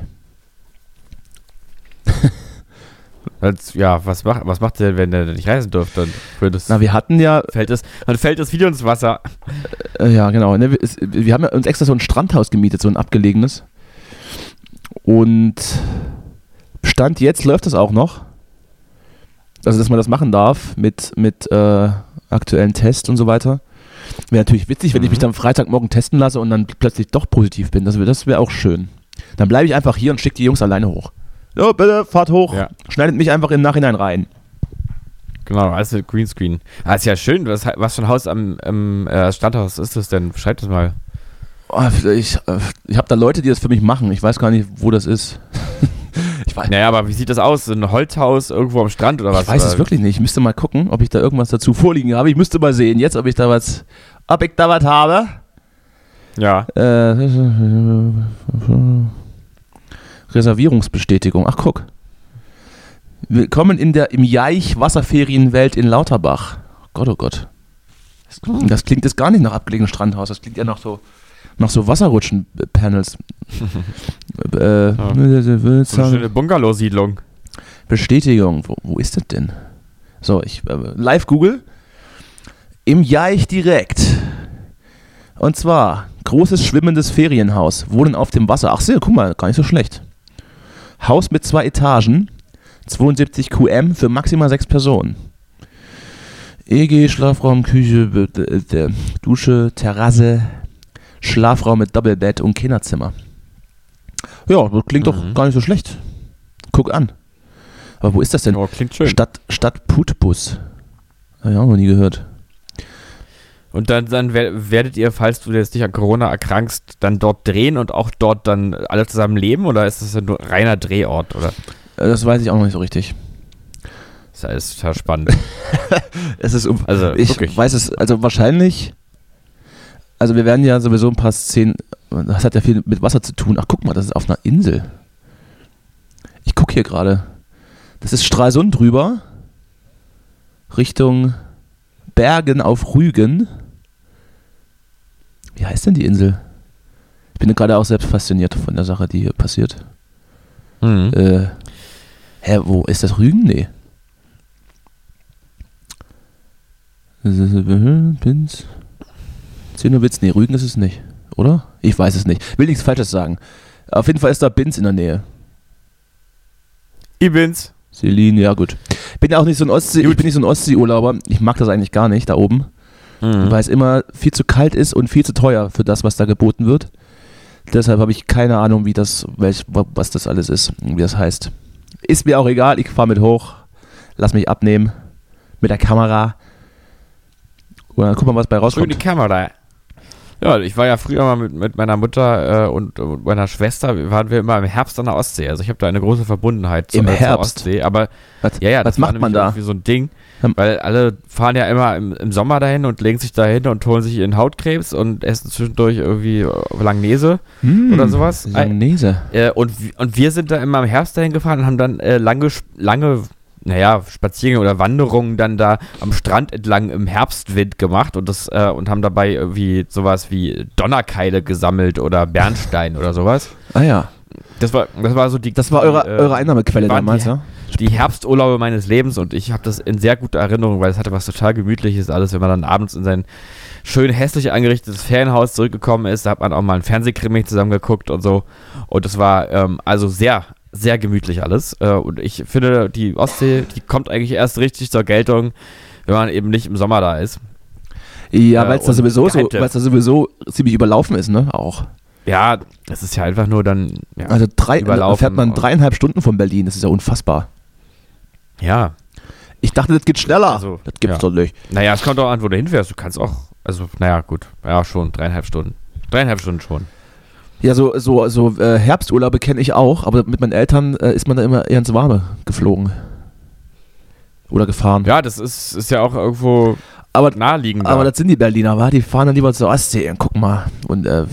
Als, ja, was macht, was macht ihr, wenn ihr nicht reisen dürft? Dann für das, Na, wir hatten ja, fällt das, dann fällt das Video ins Wasser. äh, ja genau, ne, wir, es, wir haben ja uns extra so ein Strandhaus gemietet, so ein abgelegenes. Und Stand jetzt läuft das auch noch. Also, dass man das machen darf mit, mit äh, aktuellen Tests und so weiter. Wäre natürlich witzig, wenn ich mich dann Freitagmorgen testen lasse und dann plötzlich doch positiv bin. Das wäre das wär auch schön. Dann bleibe ich einfach hier und schicke die Jungs alleine hoch. Ja, bitte, fahrt hoch. Ja. Schneidet mich einfach im Nachhinein rein. Genau, also Greenscreen. Ah, ist ja schön. Was, was für ein Haus am, am äh, Standhaus ist das denn? Schreibt das mal. Oh, ich äh, ich habe da Leute, die das für mich machen. Ich weiß gar nicht, wo das ist. ich weiß, Naja, aber wie sieht das aus? Ein Holzhaus irgendwo am Strand oder was? ich weiß es wirklich nicht. Ich müsste mal gucken, ob ich da irgendwas dazu vorliegen habe. Ich müsste mal sehen jetzt, ob ich da was, ob ich da was habe. Ja. Äh, Reservierungsbestätigung. Ach, guck. Willkommen in der im Jaich Wasserferienwelt in Lauterbach. Gott, oh Gott. Das klingt jetzt gar nicht nach abgelegenem Strandhaus. Das klingt ja nach so, nach so Wasserrutschen-Panels. äh, So eine schöne Bungalow-Siedlung. Bestätigung. Wo, wo ist das denn? So, ich äh, live Google. Im Jaich direkt. Und zwar großes schwimmendes Ferienhaus. Wohnen auf dem Wasser. Ach so, guck mal, gar nicht so schlecht. Haus mit zwei Etagen. 72 QM für maximal sechs Personen. EG, Schlafraum, Küche, Dusche, Terrasse, Schlafraum mit Doppelbett und Kinderzimmer. Ja, das klingt doch Mhm. gar nicht so schlecht. Guck an. Aber wo ist das denn? Oh, klingt schön. Stadt, Stadt Putbus. Hab ich auch noch nie gehört. Und dann, dann wer- werdet ihr, falls du jetzt nicht an Corona erkrankst, dann dort drehen und auch dort dann alle zusammen leben? Oder ist das nur reiner Drehort? Oder? Äh, Das weiß ich auch noch nicht so richtig. Das ist ja spannend. Es ist Also, ich wirklich. weiß es, also wahrscheinlich, also wir werden ja sowieso ein paar Szenen, das hat ja viel mit Wasser zu tun. Ach, guck mal, das ist auf einer Insel. Ich gucke hier gerade. Das ist Stralsund drüber, Richtung Bergen auf Rügen. Wie heißt denn die Insel? Ich bin gerade auch selbst fasziniert von der Sache, die hier passiert. Mhm. Äh, hä, wo ist das Rügen? Nee. Pins. Zenowitz, nee, Rügen ist es nicht, oder? Ich weiß es nicht. Will nichts Falsches sagen. Auf jeden Fall ist da Binz in der Nähe. Ich Selin, ja gut. Bin ja auch nicht so ein Ostsee, ich bin nicht so ein Ostseeurlauber. Ich mag das eigentlich gar nicht da oben, Mhm. weil es immer viel zu kalt ist und viel zu teuer für das, was da geboten wird. Deshalb habe ich keine Ahnung, wie das, welch, was das alles ist, wie das heißt. Ist mir auch egal, ich fahre mit hoch, lass mich abnehmen mit der Kamera. Und dann guck mal, was bei rauskommt. die Kamera. Ja, ich war ja früher mal mit, mit meiner Mutter äh, und, und meiner Schwester, waren wir immer im Herbst an der Ostsee. Also ich habe da eine große Verbundenheit zur, Im äh, zur Herbst? Ostsee. Aber Was, ja, ja, was macht man da? irgendwie so ein Ding, Hm. weil alle fahren ja immer im, im Sommer dahin und legen sich dahin und holen sich ihren Hautkrebs und essen zwischendurch irgendwie äh, Langnese Hm, oder sowas. Langnese. Äh, und, und wir sind da immer im Herbst dahin gefahren und haben dann äh, lange, lange, naja, Spaziergänge oder Wanderungen dann da am Strand entlang im Herbstwind gemacht und das äh, und haben dabei irgendwie sowas wie Donnerkeile gesammelt oder Bernstein oder sowas. Ah ja, Das war, das war so die. das war eure, die, äh, eure Einnahmequelle damals, die, ja? die Herbsturlaube meines Lebens und ich habe das in sehr guter Erinnerung, weil es hatte was total gemütliches alles, wenn man dann abends in sein schön hässlich angerichtetes Ferienhaus zurückgekommen ist, da hat man auch mal einen Fernsehkrimi zusammengeguckt und so und das war ähm, also sehr sehr gemütlich alles äh, und ich finde die Ostsee, die kommt eigentlich erst richtig zur Geltung, wenn man eben nicht im Sommer da ist. Ja, Äh, weil es da und sowieso so, weil's da sowieso ziemlich überlaufen ist, ne? Auch. Ja, es ist ja einfach nur dann ja, Also drei, da überlaufen fährt man dreieinhalb Stunden von Berlin, das ist ja unfassbar. ja Ich dachte, das geht schneller. Also, das gibt's ja. doch nicht. Naja, es kommt auch an, wo du hinfährst. Du kannst auch, also, naja, gut. Ja, schon, dreieinhalb Stunden. Dreieinhalb Stunden schon. Ja, so, so, so äh, Herbsturlaube kenne ich auch, aber mit meinen Eltern äh, ist man da immer eher ins Warme geflogen. Oder gefahren. Ja, das ist, ist ja auch irgendwo aber, naheliegend. aber das sind die Berliner, wa? Die fahren dann lieber zur Ostsee und guck mal. Und äh,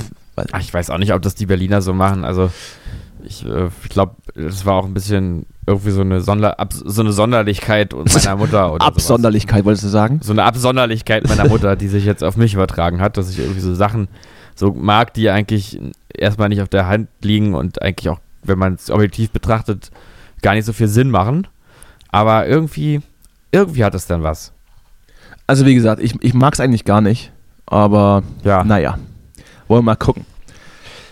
Ach, ich weiß auch nicht, ob das die Berliner so machen. Also, ich, äh, ich glaube, das war auch ein bisschen irgendwie so eine, Sonder, Ab, so eine Sonderlichkeit meiner Mutter. Oder sowas. Absonderlichkeit, wolltest du sagen? So eine Absonderlichkeit meiner Mutter, die sich jetzt auf mich übertragen hat, dass ich irgendwie so Sachen so mag, die eigentlich erstmal nicht auf der Hand liegen und eigentlich auch, wenn man es objektiv betrachtet, gar nicht so viel Sinn machen. Aber irgendwie, irgendwie hat es dann was. Also wie gesagt, ich, ich mag es eigentlich gar nicht, aber Ja. naja, wollen wir mal gucken.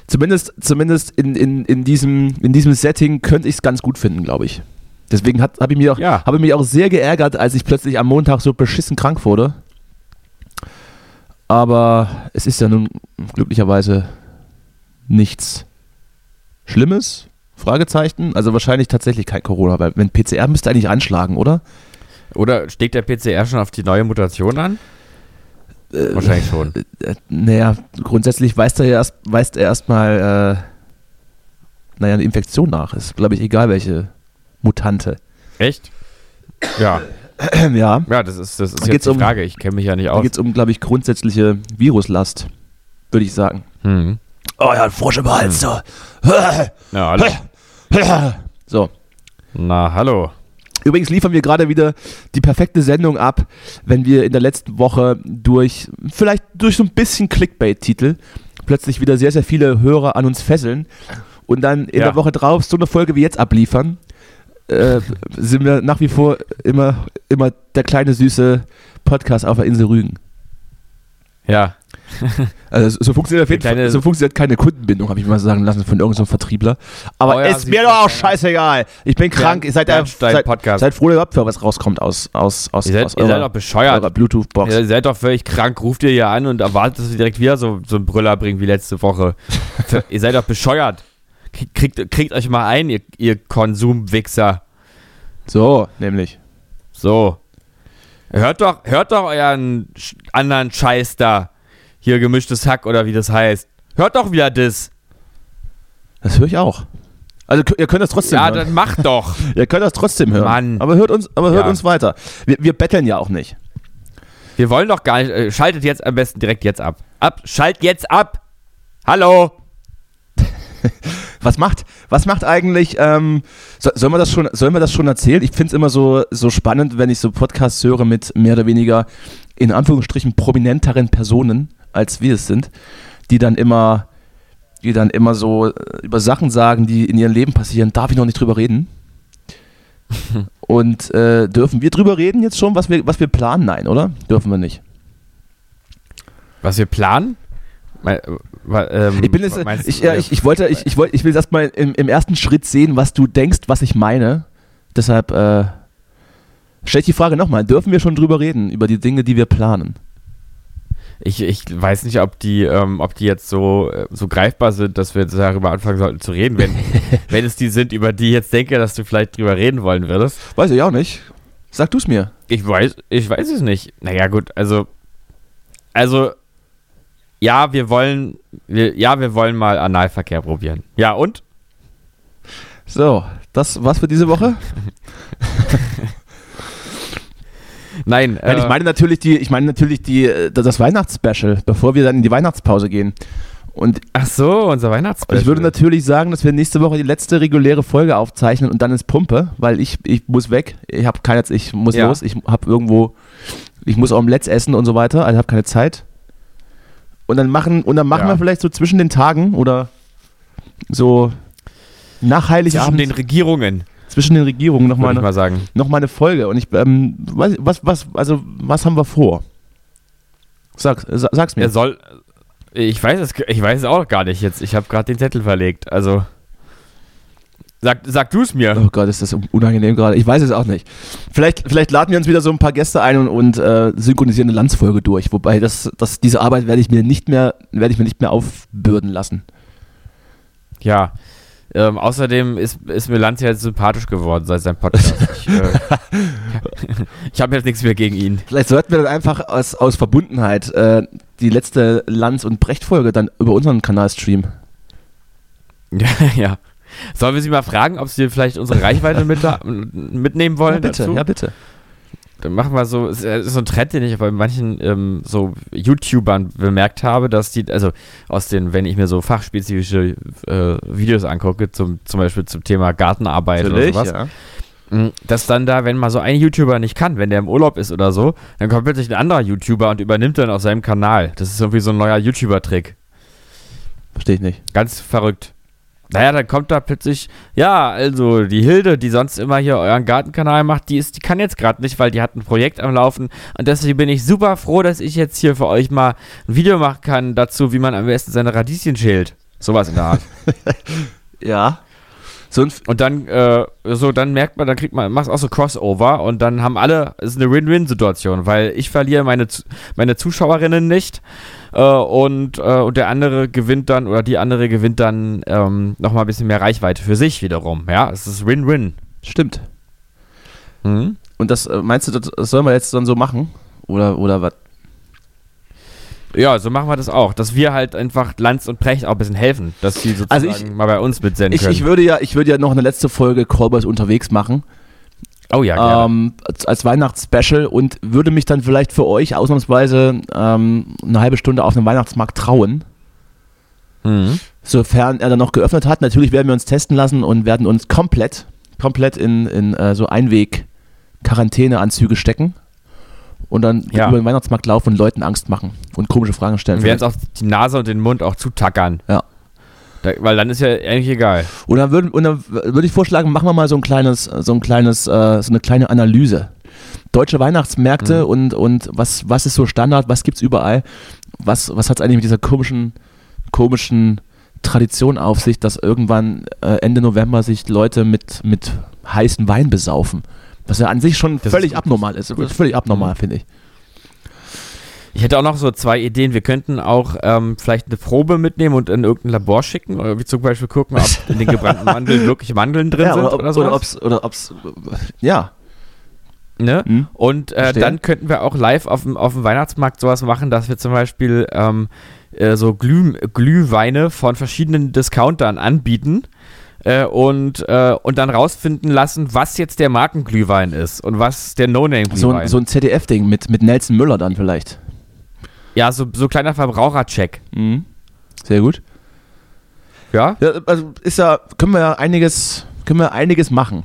Zumindest, zumindest in, in, in, diesem, in diesem Setting könnte ich es ganz gut finden, glaube ich. Deswegen habe ich, mich auch, Ja. hab ich mich auch sehr geärgert, als ich plötzlich am Montag so beschissen krank wurde. Aber es ist ja nun glücklicherweise nichts Schlimmes. Fragezeichen. Also wahrscheinlich tatsächlich kein Corona, weil wenn PCR müsste eigentlich anschlagen, oder? Oder steckt der PCR schon auf die neue Mutation an? Wahrscheinlich schon. Äh, naja, grundsätzlich weist er ja erst, weist er erstmal, äh, naja, eine Infektion nach. Ist, glaube ich, egal welche Mutante. Echt? Ja. ja, Ja, das ist, das ist Da jetzt die um- Frage. Ich kenne mich ja nicht da aus. geht es um, glaube ich, grundsätzliche Viruslast, würde ich sagen. Hm. Oh ja, ein Frosch im Hals, so. Na, hallo. so. Na, hallo. Übrigens liefern wir gerade wieder die perfekte Sendung ab, wenn wir in der letzten Woche durch, vielleicht durch so ein bisschen Clickbait-Titel, plötzlich wieder sehr, sehr viele Hörer an uns fesseln und dann in Ja. der Woche drauf so eine Folge wie jetzt abliefern, äh, sind wir nach wie vor immer, immer der kleine süße Podcast auf der Insel Rügen. Ja. Also so funktioniert, auf jeden Fall, so funktioniert keine Kundenbindung, habe ich mal sagen lassen von irgendeinem Vertriebler. Aber ja, ist mir doch auch scheißegal. Ich bin krank. Ihr seid, Bernstein seid, Podcast. seid froh, für was rauskommt aus, aus, aus, Ihr seid, aus ihr seid doch bescheuert. eurer Bluetooth-Box. Ihr seid doch völlig krank. Ruft ihr hier an und erwartet, dass ihr direkt wieder so, so einen Brüller bringt wie letzte Woche. ihr seid doch bescheuert. Kriegt, kriegt, euch mal ein, ihr, ihr Konsumwichser. So, nämlich. So. Hört doch, hört doch euren anderen Scheiß da. Hier gemischtes Hack oder wie das heißt. Hört doch wieder das. Das höre ich auch. Also ihr könnt das trotzdem Ja, hören. dann macht doch. Ihr könnt das trotzdem hören. Mann. Aber hört uns, aber hört Ja. uns weiter. Wir, wir betteln ja auch nicht. Wir wollen doch gar nicht. Äh, schaltet jetzt am besten direkt jetzt ab. Ab, schalt jetzt ab. Hallo. Was macht, was macht eigentlich, ähm, so, sollen, wir das schon, sollen wir das schon erzählen? Ich finde es immer so, so spannend, wenn ich so Podcasts höre mit mehr oder weniger in Anführungsstrichen prominenteren Personen, als wir es sind, die dann immer, die dann immer so äh, über Sachen sagen, die in ihrem Leben passieren. Darf ich noch nicht drüber reden? Und äh, dürfen wir drüber reden jetzt schon, was wir, was wir planen? Nein, oder? Dürfen wir nicht. Was wir planen? Mein, äh, ähm, Ich bin jetzt, ich, ja, ich, ich wollte, ich, ich wollte, ich will erstmal im, im ersten Schritt sehen, was du denkst, was ich meine. Deshalb äh, stell ich die Frage nochmal: Dürfen wir schon drüber reden über die Dinge, die wir planen? Ich, ich weiß nicht, ob die, ähm, ob die jetzt so, äh, so greifbar sind, dass wir darüber anfangen sollten zu reden. Wenn, wenn es die sind, über die ich jetzt denke, dass du vielleicht drüber reden wollen würdest. Weiß ich auch nicht. Sag du es mir. Ich weiß, ich weiß es nicht. Naja, gut, also, also, ja, wir wollen, wir, ja, wir wollen mal Analverkehr probieren. Ja, und? So, das war's für diese Woche. Nein, Nein, ich äh, meine natürlich die, ich meine natürlich die, äh, das Weihnachtsspecial, bevor wir dann in die Weihnachtspause gehen. Und ach so, unser Weihnachtsspecial. ich würde natürlich sagen, dass wir nächste Woche die letzte reguläre Folge aufzeichnen und dann ist Pumpe, weil ich, ich muss weg. Ich habe keine, ich muss Ja. los. Ich habe irgendwo, ich muss Omelettes essen und so weiter. Also habe keine Zeit. Und dann machen, und dann machen Ja. wir vielleicht so zwischen den Tagen oder so nach zwischen Heiligabend den Regierungen, zwischen den Regierungen noch mal, würde ich eine, mal sagen. noch mal eine Folge. Und ich, ähm, was, was, also was haben wir vor? Sag, sa- sag's mir. Er soll, ich weiß es, ich weiß es auch gar nicht jetzt. Ich habe gerade den Zettel verlegt. Also, sag, sag du es mir. Oh Gott, ist das unangenehm gerade. Ich weiß es auch nicht. Vielleicht, vielleicht laden wir uns wieder so ein paar Gäste ein und, und äh, synchronisieren eine Landsfolge durch. Wobei das, das, diese Arbeit werde ich mir nicht mehr, werde ich mir nicht mehr aufbürden lassen. Ja. Ähm, außerdem ist, ist mir Lanz jetzt sympathisch geworden seit seinem Podcast. Ich, äh, ich habe jetzt nichts mehr gegen ihn. Vielleicht sollten wir dann einfach aus, aus Verbundenheit äh, die letzte Lanz- und Brecht-Folge dann über unseren Kanal streamen. Ja, ja. Sollen wir sie mal fragen, ob sie vielleicht unsere Reichweite mit, mitnehmen wollen? ja, bitte, dazu? ja, bitte. Dann machen wir so, es ist so ein Trend, den ich bei manchen ähm, so YouTubern bemerkt habe, dass die, also aus den, wenn ich mir so fachspezifische äh, Videos angucke, zum, zum Beispiel zum Thema Gartenarbeit oder sowas, ja. mh, dass dann da, wenn mal so ein YouTuber nicht kann, wenn der im Urlaub ist oder so, dann kommt plötzlich ein anderer YouTuber und übernimmt dann auf seinem Kanal. Das ist irgendwie so ein neuer YouTuber-Trick. Verstehe ich nicht. Ganz verrückt. Naja, dann kommt da plötzlich, ja, also die Hilde, die sonst immer hier euren Gartenkanal macht, die ist, die kann jetzt gerade nicht, weil die hat ein Projekt am Laufen und deswegen bin ich super froh, dass ich jetzt hier für euch mal ein Video machen kann dazu, wie man am besten seine Radieschen schält. Sowas in der Art. Ja. So Und dann, äh, so, dann merkt man, dann kriegt man, machst auch so Crossover und dann haben alle, es ist eine Win-Win-Situation, weil ich verliere meine, meine Zuschauerinnen nicht äh, und, äh, und der andere gewinnt dann, oder die andere gewinnt dann ähm, nochmal ein bisschen mehr Reichweite für sich wiederum. Ja, es ist Win-Win. stimmt. Mhm. Und das äh, meinst du, das, sollen wir jetzt dann so machen? Oder, oder was? Ja, so machen wir das auch, dass wir halt einfach Lanz und Precht auch ein bisschen helfen, dass sie sozusagen Also ich- mal bei uns mitsenden Ich, können. ich, würde ja, ich würde ja noch eine letzte Folge Callboys unterwegs machen. Oh ja, gerne. ähm, als, Weihnachtsspecial und würde mich dann vielleicht für euch ausnahmsweise ähm, eine halbe Stunde auf dem Weihnachtsmarkt trauen. Mhm. Sofern er dann noch geöffnet hat. Natürlich werden wir uns testen lassen und werden uns komplett, komplett in, in äh, so Einweg-Quarantäneanzüge stecken. Und dann Ja. über den Weihnachtsmarkt laufen und Leuten Angst machen und komische Fragen stellen. Wir werden uns auch die Nase und den Mund auch zutackern. Ja. Da, weil dann ist ja eigentlich egal. Und dann würde würde ich vorschlagen, machen wir mal so ein kleines, so ein kleines, äh, so eine kleine Analyse. Deutsche Weihnachtsmärkte Mhm. und, und was, was ist so Standard, was gibt's überall? Was, was hat es eigentlich mit dieser komischen, komischen Tradition auf sich, dass irgendwann äh, Ende November sich Leute mit, mit heißen Wein besaufen? Was ja an sich schon Das völlig ist abnormal ist. Gut. Völlig abnormal, Mhm. finde ich. Ich hätte auch noch so zwei Ideen. Wir könnten auch ähm, vielleicht eine Probe mitnehmen und in irgendein Labor schicken. Oder wie zum Beispiel gucken, ob in den gebrannten Mandeln wirklich Mandeln drin Ja, sind oder, oder, ob, so. oder ob's, oder ob's, ja. ne? Hm? Und äh, dann könnten wir auch live auf dem, auf dem Weihnachtsmarkt sowas machen, dass wir zum Beispiel ähm, äh, so Glüh, Glühweine von verschiedenen Discountern anbieten. Äh, und, äh, und dann rausfinden lassen, was jetzt der Markenglühwein ist und was der So, No-Name-Glühwein. ein- so ein ZDF-Ding mit, mit Nelson Müller dann vielleicht. Ja, so, so kleiner Verbrauchercheck. Mhm. Sehr gut. Ja? Ja, also ist ja, können wir ja einiges, können wir einiges machen.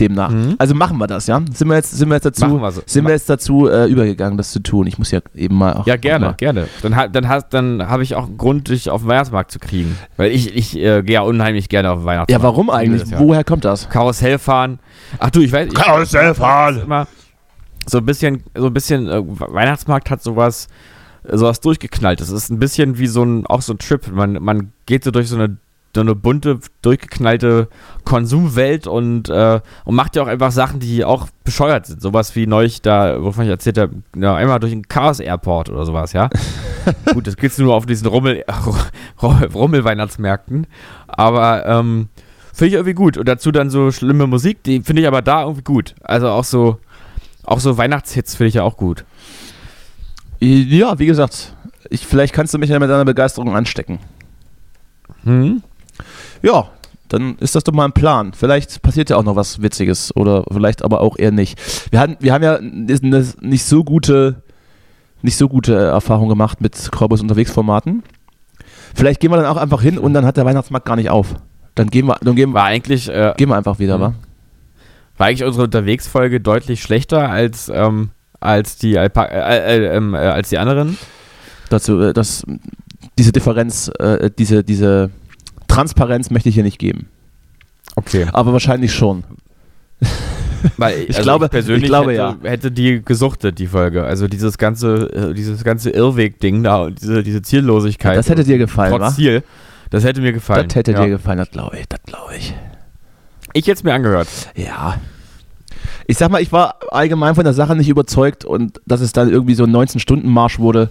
Demnach. Mhm. Also machen wir das, ja? Sind wir jetzt, sind wir jetzt dazu, wir so. sind wir jetzt dazu äh, übergegangen, das zu tun? Ich muss ja eben mal auch. Ja, auch gerne, Mal. gerne. Dann, ha- dann, hast- dann habe ich auch einen Grund, dich auf den Weihnachtsmarkt zu kriegen. Weil ich, ich äh, gehe ja unheimlich gerne auf den Weihnachtsmarkt. Ja, warum eigentlich? Woher kommt das? Karussell fahren. Ach du, ich weiß. Ich, Karussell fahren. Immer so ein bisschen, so ein bisschen, äh, Weihnachtsmarkt hat sowas, sowas durchgeknallt. Das ist ein bisschen wie so ein, auch so ein Trip. Man, man geht so durch so eine, so eine bunte, durchgeknallte Konsumwelt und, äh, und macht ja auch einfach Sachen, die auch bescheuert sind. Sowas wie neulich da, wovon ich erzählt habe, ja, einmal durch den Chaos Airport oder sowas, ja. Gut, das gibt's nur auf diesen Rummel, Rummel-Weihnachtsmärkten. Aber, ähm, Finde ich irgendwie gut. Und dazu dann so schlimme Musik, die finde ich aber da irgendwie gut. Also auch so, auch so Weihnachtshits finde ich ja auch gut. Ja, wie gesagt, ich, vielleicht kannst du mich ja mit deiner Begeisterung anstecken. Hm? Ja, dann ist das doch mal ein Plan. Vielleicht passiert ja auch noch was Witziges oder vielleicht aber auch eher nicht. Wir, hatten, wir haben ja eine nicht so gute, nicht so gute Erfahrung gemacht mit Cowboys unterwegs Formaten. Vielleicht gehen wir dann auch einfach hin und dann hat der Weihnachtsmarkt gar nicht auf. Dann gehen wir, dann gehen wir, War eigentlich, äh, gehen wir einfach wieder, Mhm. wa? War eigentlich unsere Unterwegsfolge deutlich schlechter als, ähm, als die Alpa äh, äh, ähm, äh, als die anderen. Dazu, äh, das, diese Differenz, äh, diese, diese Transparenz möchte ich hier nicht geben. Okay. Aber wahrscheinlich schon. Weil Ich glaube- persönlich ich glaube, hätte, hätte die gesuchtet, die Folge. Also dieses ganze, äh, dieses ganze Irrweg-Ding da und diese, diese Ziellosigkeit. Das hätte dir gefallen, trotz wa? Ziel. Das hätte mir gefallen. Das hätte ja. dir gefallen, das glaube ich, das glaube ich. Ich hätte es mir angehört. Ja. Ich sag mal, ich war allgemein von der Sache nicht überzeugt und dass es dann irgendwie so ein 19-Stunden-Marsch wurde,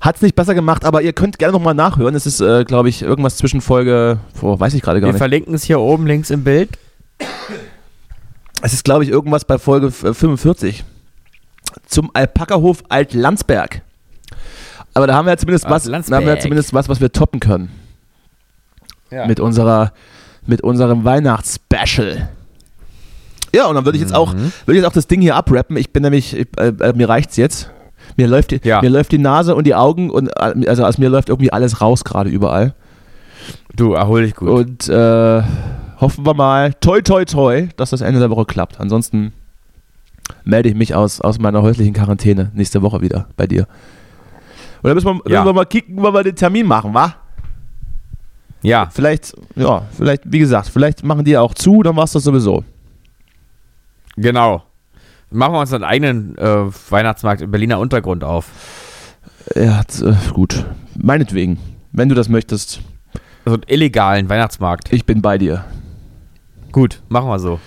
hat es nicht besser gemacht, aber ihr könnt gerne nochmal nachhören. Es ist, äh, glaube ich, irgendwas zwischen Folge, oh, weiß ich gerade gar Wir nicht. verlinken es hier oben links im Bild. Es ist, glaube ich, irgendwas bei Folge f- 45 zum Alpakahof Alt-Landsberg. Aber da haben wir ja zumindest was, da haben wir ja zumindest was, was wir toppen können Ja. mit unserer, mit unserem Weihnachtsspecial. Ja, und dann würde ich jetzt auch, Mhm. würde ich jetzt auch das Ding hier abrappen. Ich bin nämlich, ich, äh, äh, mir reicht's jetzt. Mir läuft, die, Ja. mir läuft die Nase und die Augen und äh, also aus mir läuft irgendwie alles raus gerade überall. Du, erhol dich gut. Und äh, hoffen wir mal, toi toi toi, dass das Ende der Woche klappt. Ansonsten melde ich mich aus, aus meiner häuslichen Quarantäne nächste Woche wieder bei dir. Und dann müssen wir, Ja. müssen wir mal kicken, wann wir den Termin machen, wa? Ja, Vielleicht, ja, vielleicht, wie gesagt, vielleicht machen die ja auch zu, dann war's das sowieso. genau. Machen wir uns einen eigenen äh, Weihnachtsmarkt im Berliner Untergrund auf. Ja, äh, gut. Meinetwegen. Wenn du das möchtest. so einen illegalen Weihnachtsmarkt. Ich bin bei dir. Gut, machen wir so.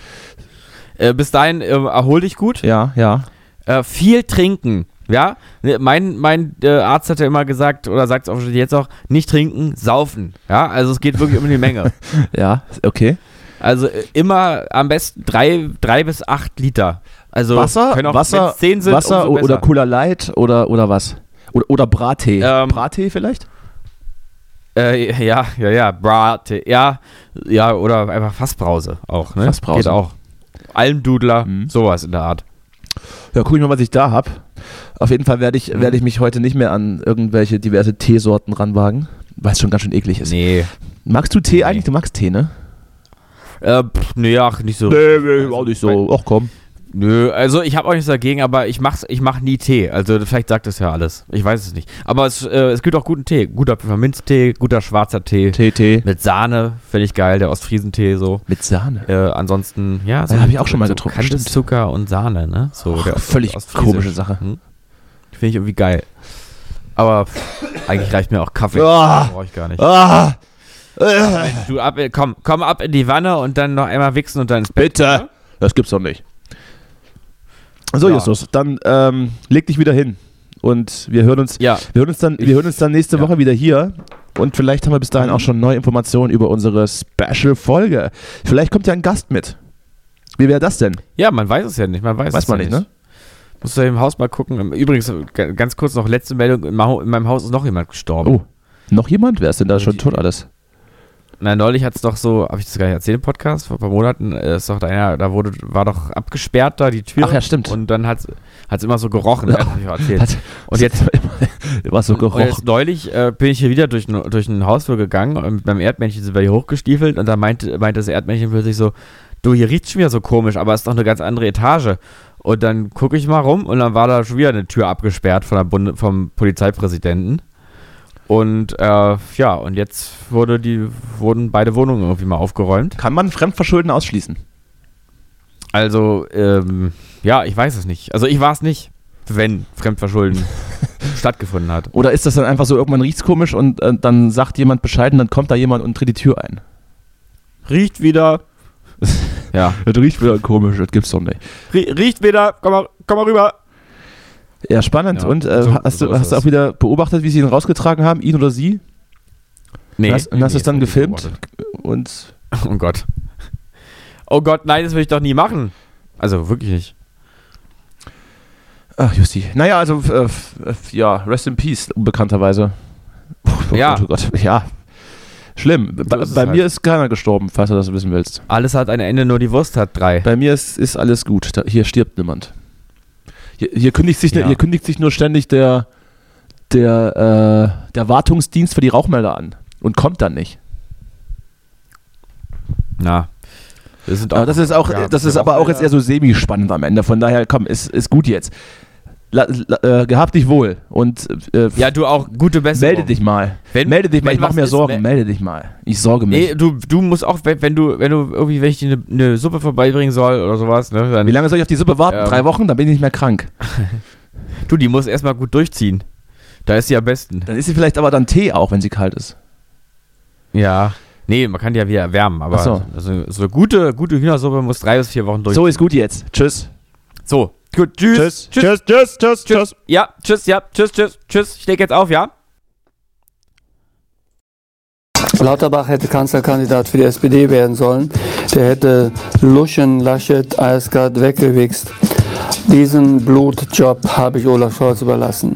Äh, bis dahin, äh, erhol dich gut. Ja, ja. Äh, viel trinken. Ja, mein, mein äh, Arzt hat ja immer gesagt, oder sagt es auch jetzt auch, nicht trinken, saufen. Ja, also es geht wirklich um die Menge. Ja, okay. Also äh, immer am besten drei, drei bis acht Liter. Also Wasser, Wasser, sind, Wasser oder. Cooler Light oder, oder was? Oder, oder Brattee. Ähm, Brattee vielleicht? Äh, ja, ja, ja, Brate, ja, ja, oder einfach Fassbrause auch, ne? Fassbrause. Geht auch. Almdudler, Mhm. sowas in der Art. Ja, guck ich mal, was ich da habe. Auf jeden Fall werde ich, Mhm. werde ich mich heute nicht mehr an irgendwelche diverse Teesorten ranwagen, weil es schon ganz schön eklig ist. Nee. Magst du Tee eigentlich? Du magst Tee, ne? Äh, pff, nee, ach, nicht so. nee, auch nicht so. Ach komm. Nö, also ich habe auch nichts dagegen, aber ich mach's, ich mach nie Tee. Also vielleicht sagt das ja alles. Ich weiß es nicht. Aber es, äh, es gibt auch guten Tee. Guter Pfefferminztee, guter schwarzer Tee. Tee, Tee. Mit Sahne, finde ich geil, der Ostfriesentee so. Mit Sahne. Äh, ansonsten, ja, Ja, hab ich auch schon mal getrunken, stimmt. Zucker und Sahne, ne? So, Ach, der völlig komische Sache. Hm? Finde ich irgendwie geil. Aber pff, eigentlich reicht mir auch Kaffee. Ah. Brauche ich gar nicht. Ah! Äh, Du ab, komm, komm ab in die Wanne und dann noch einmal wichsen und dann ins Bett. bitte! Das gibt's doch nicht. So, Ja. Justus, dann ähm, leg dich wieder hin. Und wir hören uns, Ja, wir hören uns, dann, wir hören uns dann nächste Ja. Woche wieder hier. Und vielleicht haben wir bis dahin auch schon neue Informationen über unsere Special-Folge. Vielleicht kommt ja ein Gast mit. Wie wäre das denn? ja, man weiß es ja nicht. Man weiß, Weiß es man ja nicht, ne? Musst du im Haus mal gucken. Übrigens, g- ganz kurz noch letzte Meldung: In meinem Haus ist noch jemand gestorben. Oh, noch jemand? Wer ist denn da schon tot alles? Na, neulich hat es doch so, habe ich das gar nicht erzählt im Podcast, vor ein paar Monaten, äh, ist doch einer, da wurde, war doch abgesperrt da die Tür. Ach ja, stimmt. Und dann hat es immer so gerochen, ja. habe ich erzählt. Hat- Und jetzt, war so und jetzt gerochen. neulich äh, bin ich hier wieder durch, ein- durch ein Hausflur gegangen und meinem Erdmännchen sind wir hier hochgestiefelt und da meinte, meinte das Erdmännchen plötzlich so, du, hier riecht schon wieder so komisch, aber es ist doch eine ganz andere Etage. Und dann gucke ich mal rum und dann war da schon wieder eine Tür abgesperrt von der Bunde, vom Polizeipräsidenten. Und äh, ja, und jetzt wurde die, wurden beide Wohnungen irgendwie mal aufgeräumt. Kann man Fremdverschulden ausschließen? Also, ähm, ja, ich weiß es nicht. Also ich war es nicht, wenn Fremdverschulden stattgefunden hat. Oder ist das dann einfach so, irgendwann riecht's komisch und äh, dann sagt jemand Bescheid und dann kommt da jemand und tritt die Tür ein? Riecht wieder. ja. Das riecht wieder komisch, das gibt's doch nicht. Rie riecht wieder. Komm mal, komm mal rüber. Ja, spannend. Ja, und äh, so- hast, so du, hast du auch wieder beobachtet, wie sie ihn rausgetragen haben, ihn oder sie? Nee. Und hast, und hast nee, es dann gefilmt und Oh Gott. Oh Gott, nein, das will ich doch nie machen. Also wirklich nicht. Ach, Justi. Naja, also, äh, äh, ja, rest in peace, unbekannterweise. Oh, Ja. Oh Gott, ja. Schlimm. Bei, ist es bei halt. mir ist keiner gestorben, falls du das wissen willst. Alles hat ein Ende, nur die Wurst hat drei. Bei mir ist, ist alles gut. Da, hier stirbt niemand. Hier, hier, kündigt sich, ne- Ja. hier kündigt sich nur ständig der, der, äh, der Wartungsdienst für die Rauchmelder an und kommt dann nicht. Na. Das, sind Aber das ist auch, ja, das ist aber auch jetzt eher so semi-spannend am Ende. Von daher, komm, ist, ist gut jetzt. La, la, äh, gehabt dich wohl und äh, Ja, du auch gute Besserung. melde dich mal. Wenn- melde dich mal, ich mach was mir ist, Sorgen, mel- melde dich mal. Ich sorge mich. Nee, du, du musst auch, wenn, du, wenn du irgendwie, wenn ich dir eine, eine Suppe vorbeibringen soll oder sowas, ne, dann, Wie lange soll ich auf die Suppe warten? Ähm. Drei Wochen? Dann bin ich nicht mehr krank. du, die muss erstmal gut durchziehen. Da ist sie am besten. Dann ist sie vielleicht aber dann Tee auch, wenn sie kalt ist. Ja. Nee, man kann die ja wieder erwärmen, aber Ach so. also, so eine gute, gute Hühnersuppe muss drei bis vier Wochen durch. So ist gut jetzt. Tschüss. So, gut, tschüss. tschüss, tschüss, tschüss, tschüss. Ja, tschüss, ja, tschüss, tschüss, tschüss. Ich leg jetzt auf, ja? Lauterbach hätte Kanzlerkandidat für die SPD werden sollen. Der hätte Luschen, Laschet, Eisgard weggewichst. Diesen Blutjob habe ich Olaf Scholz überlassen.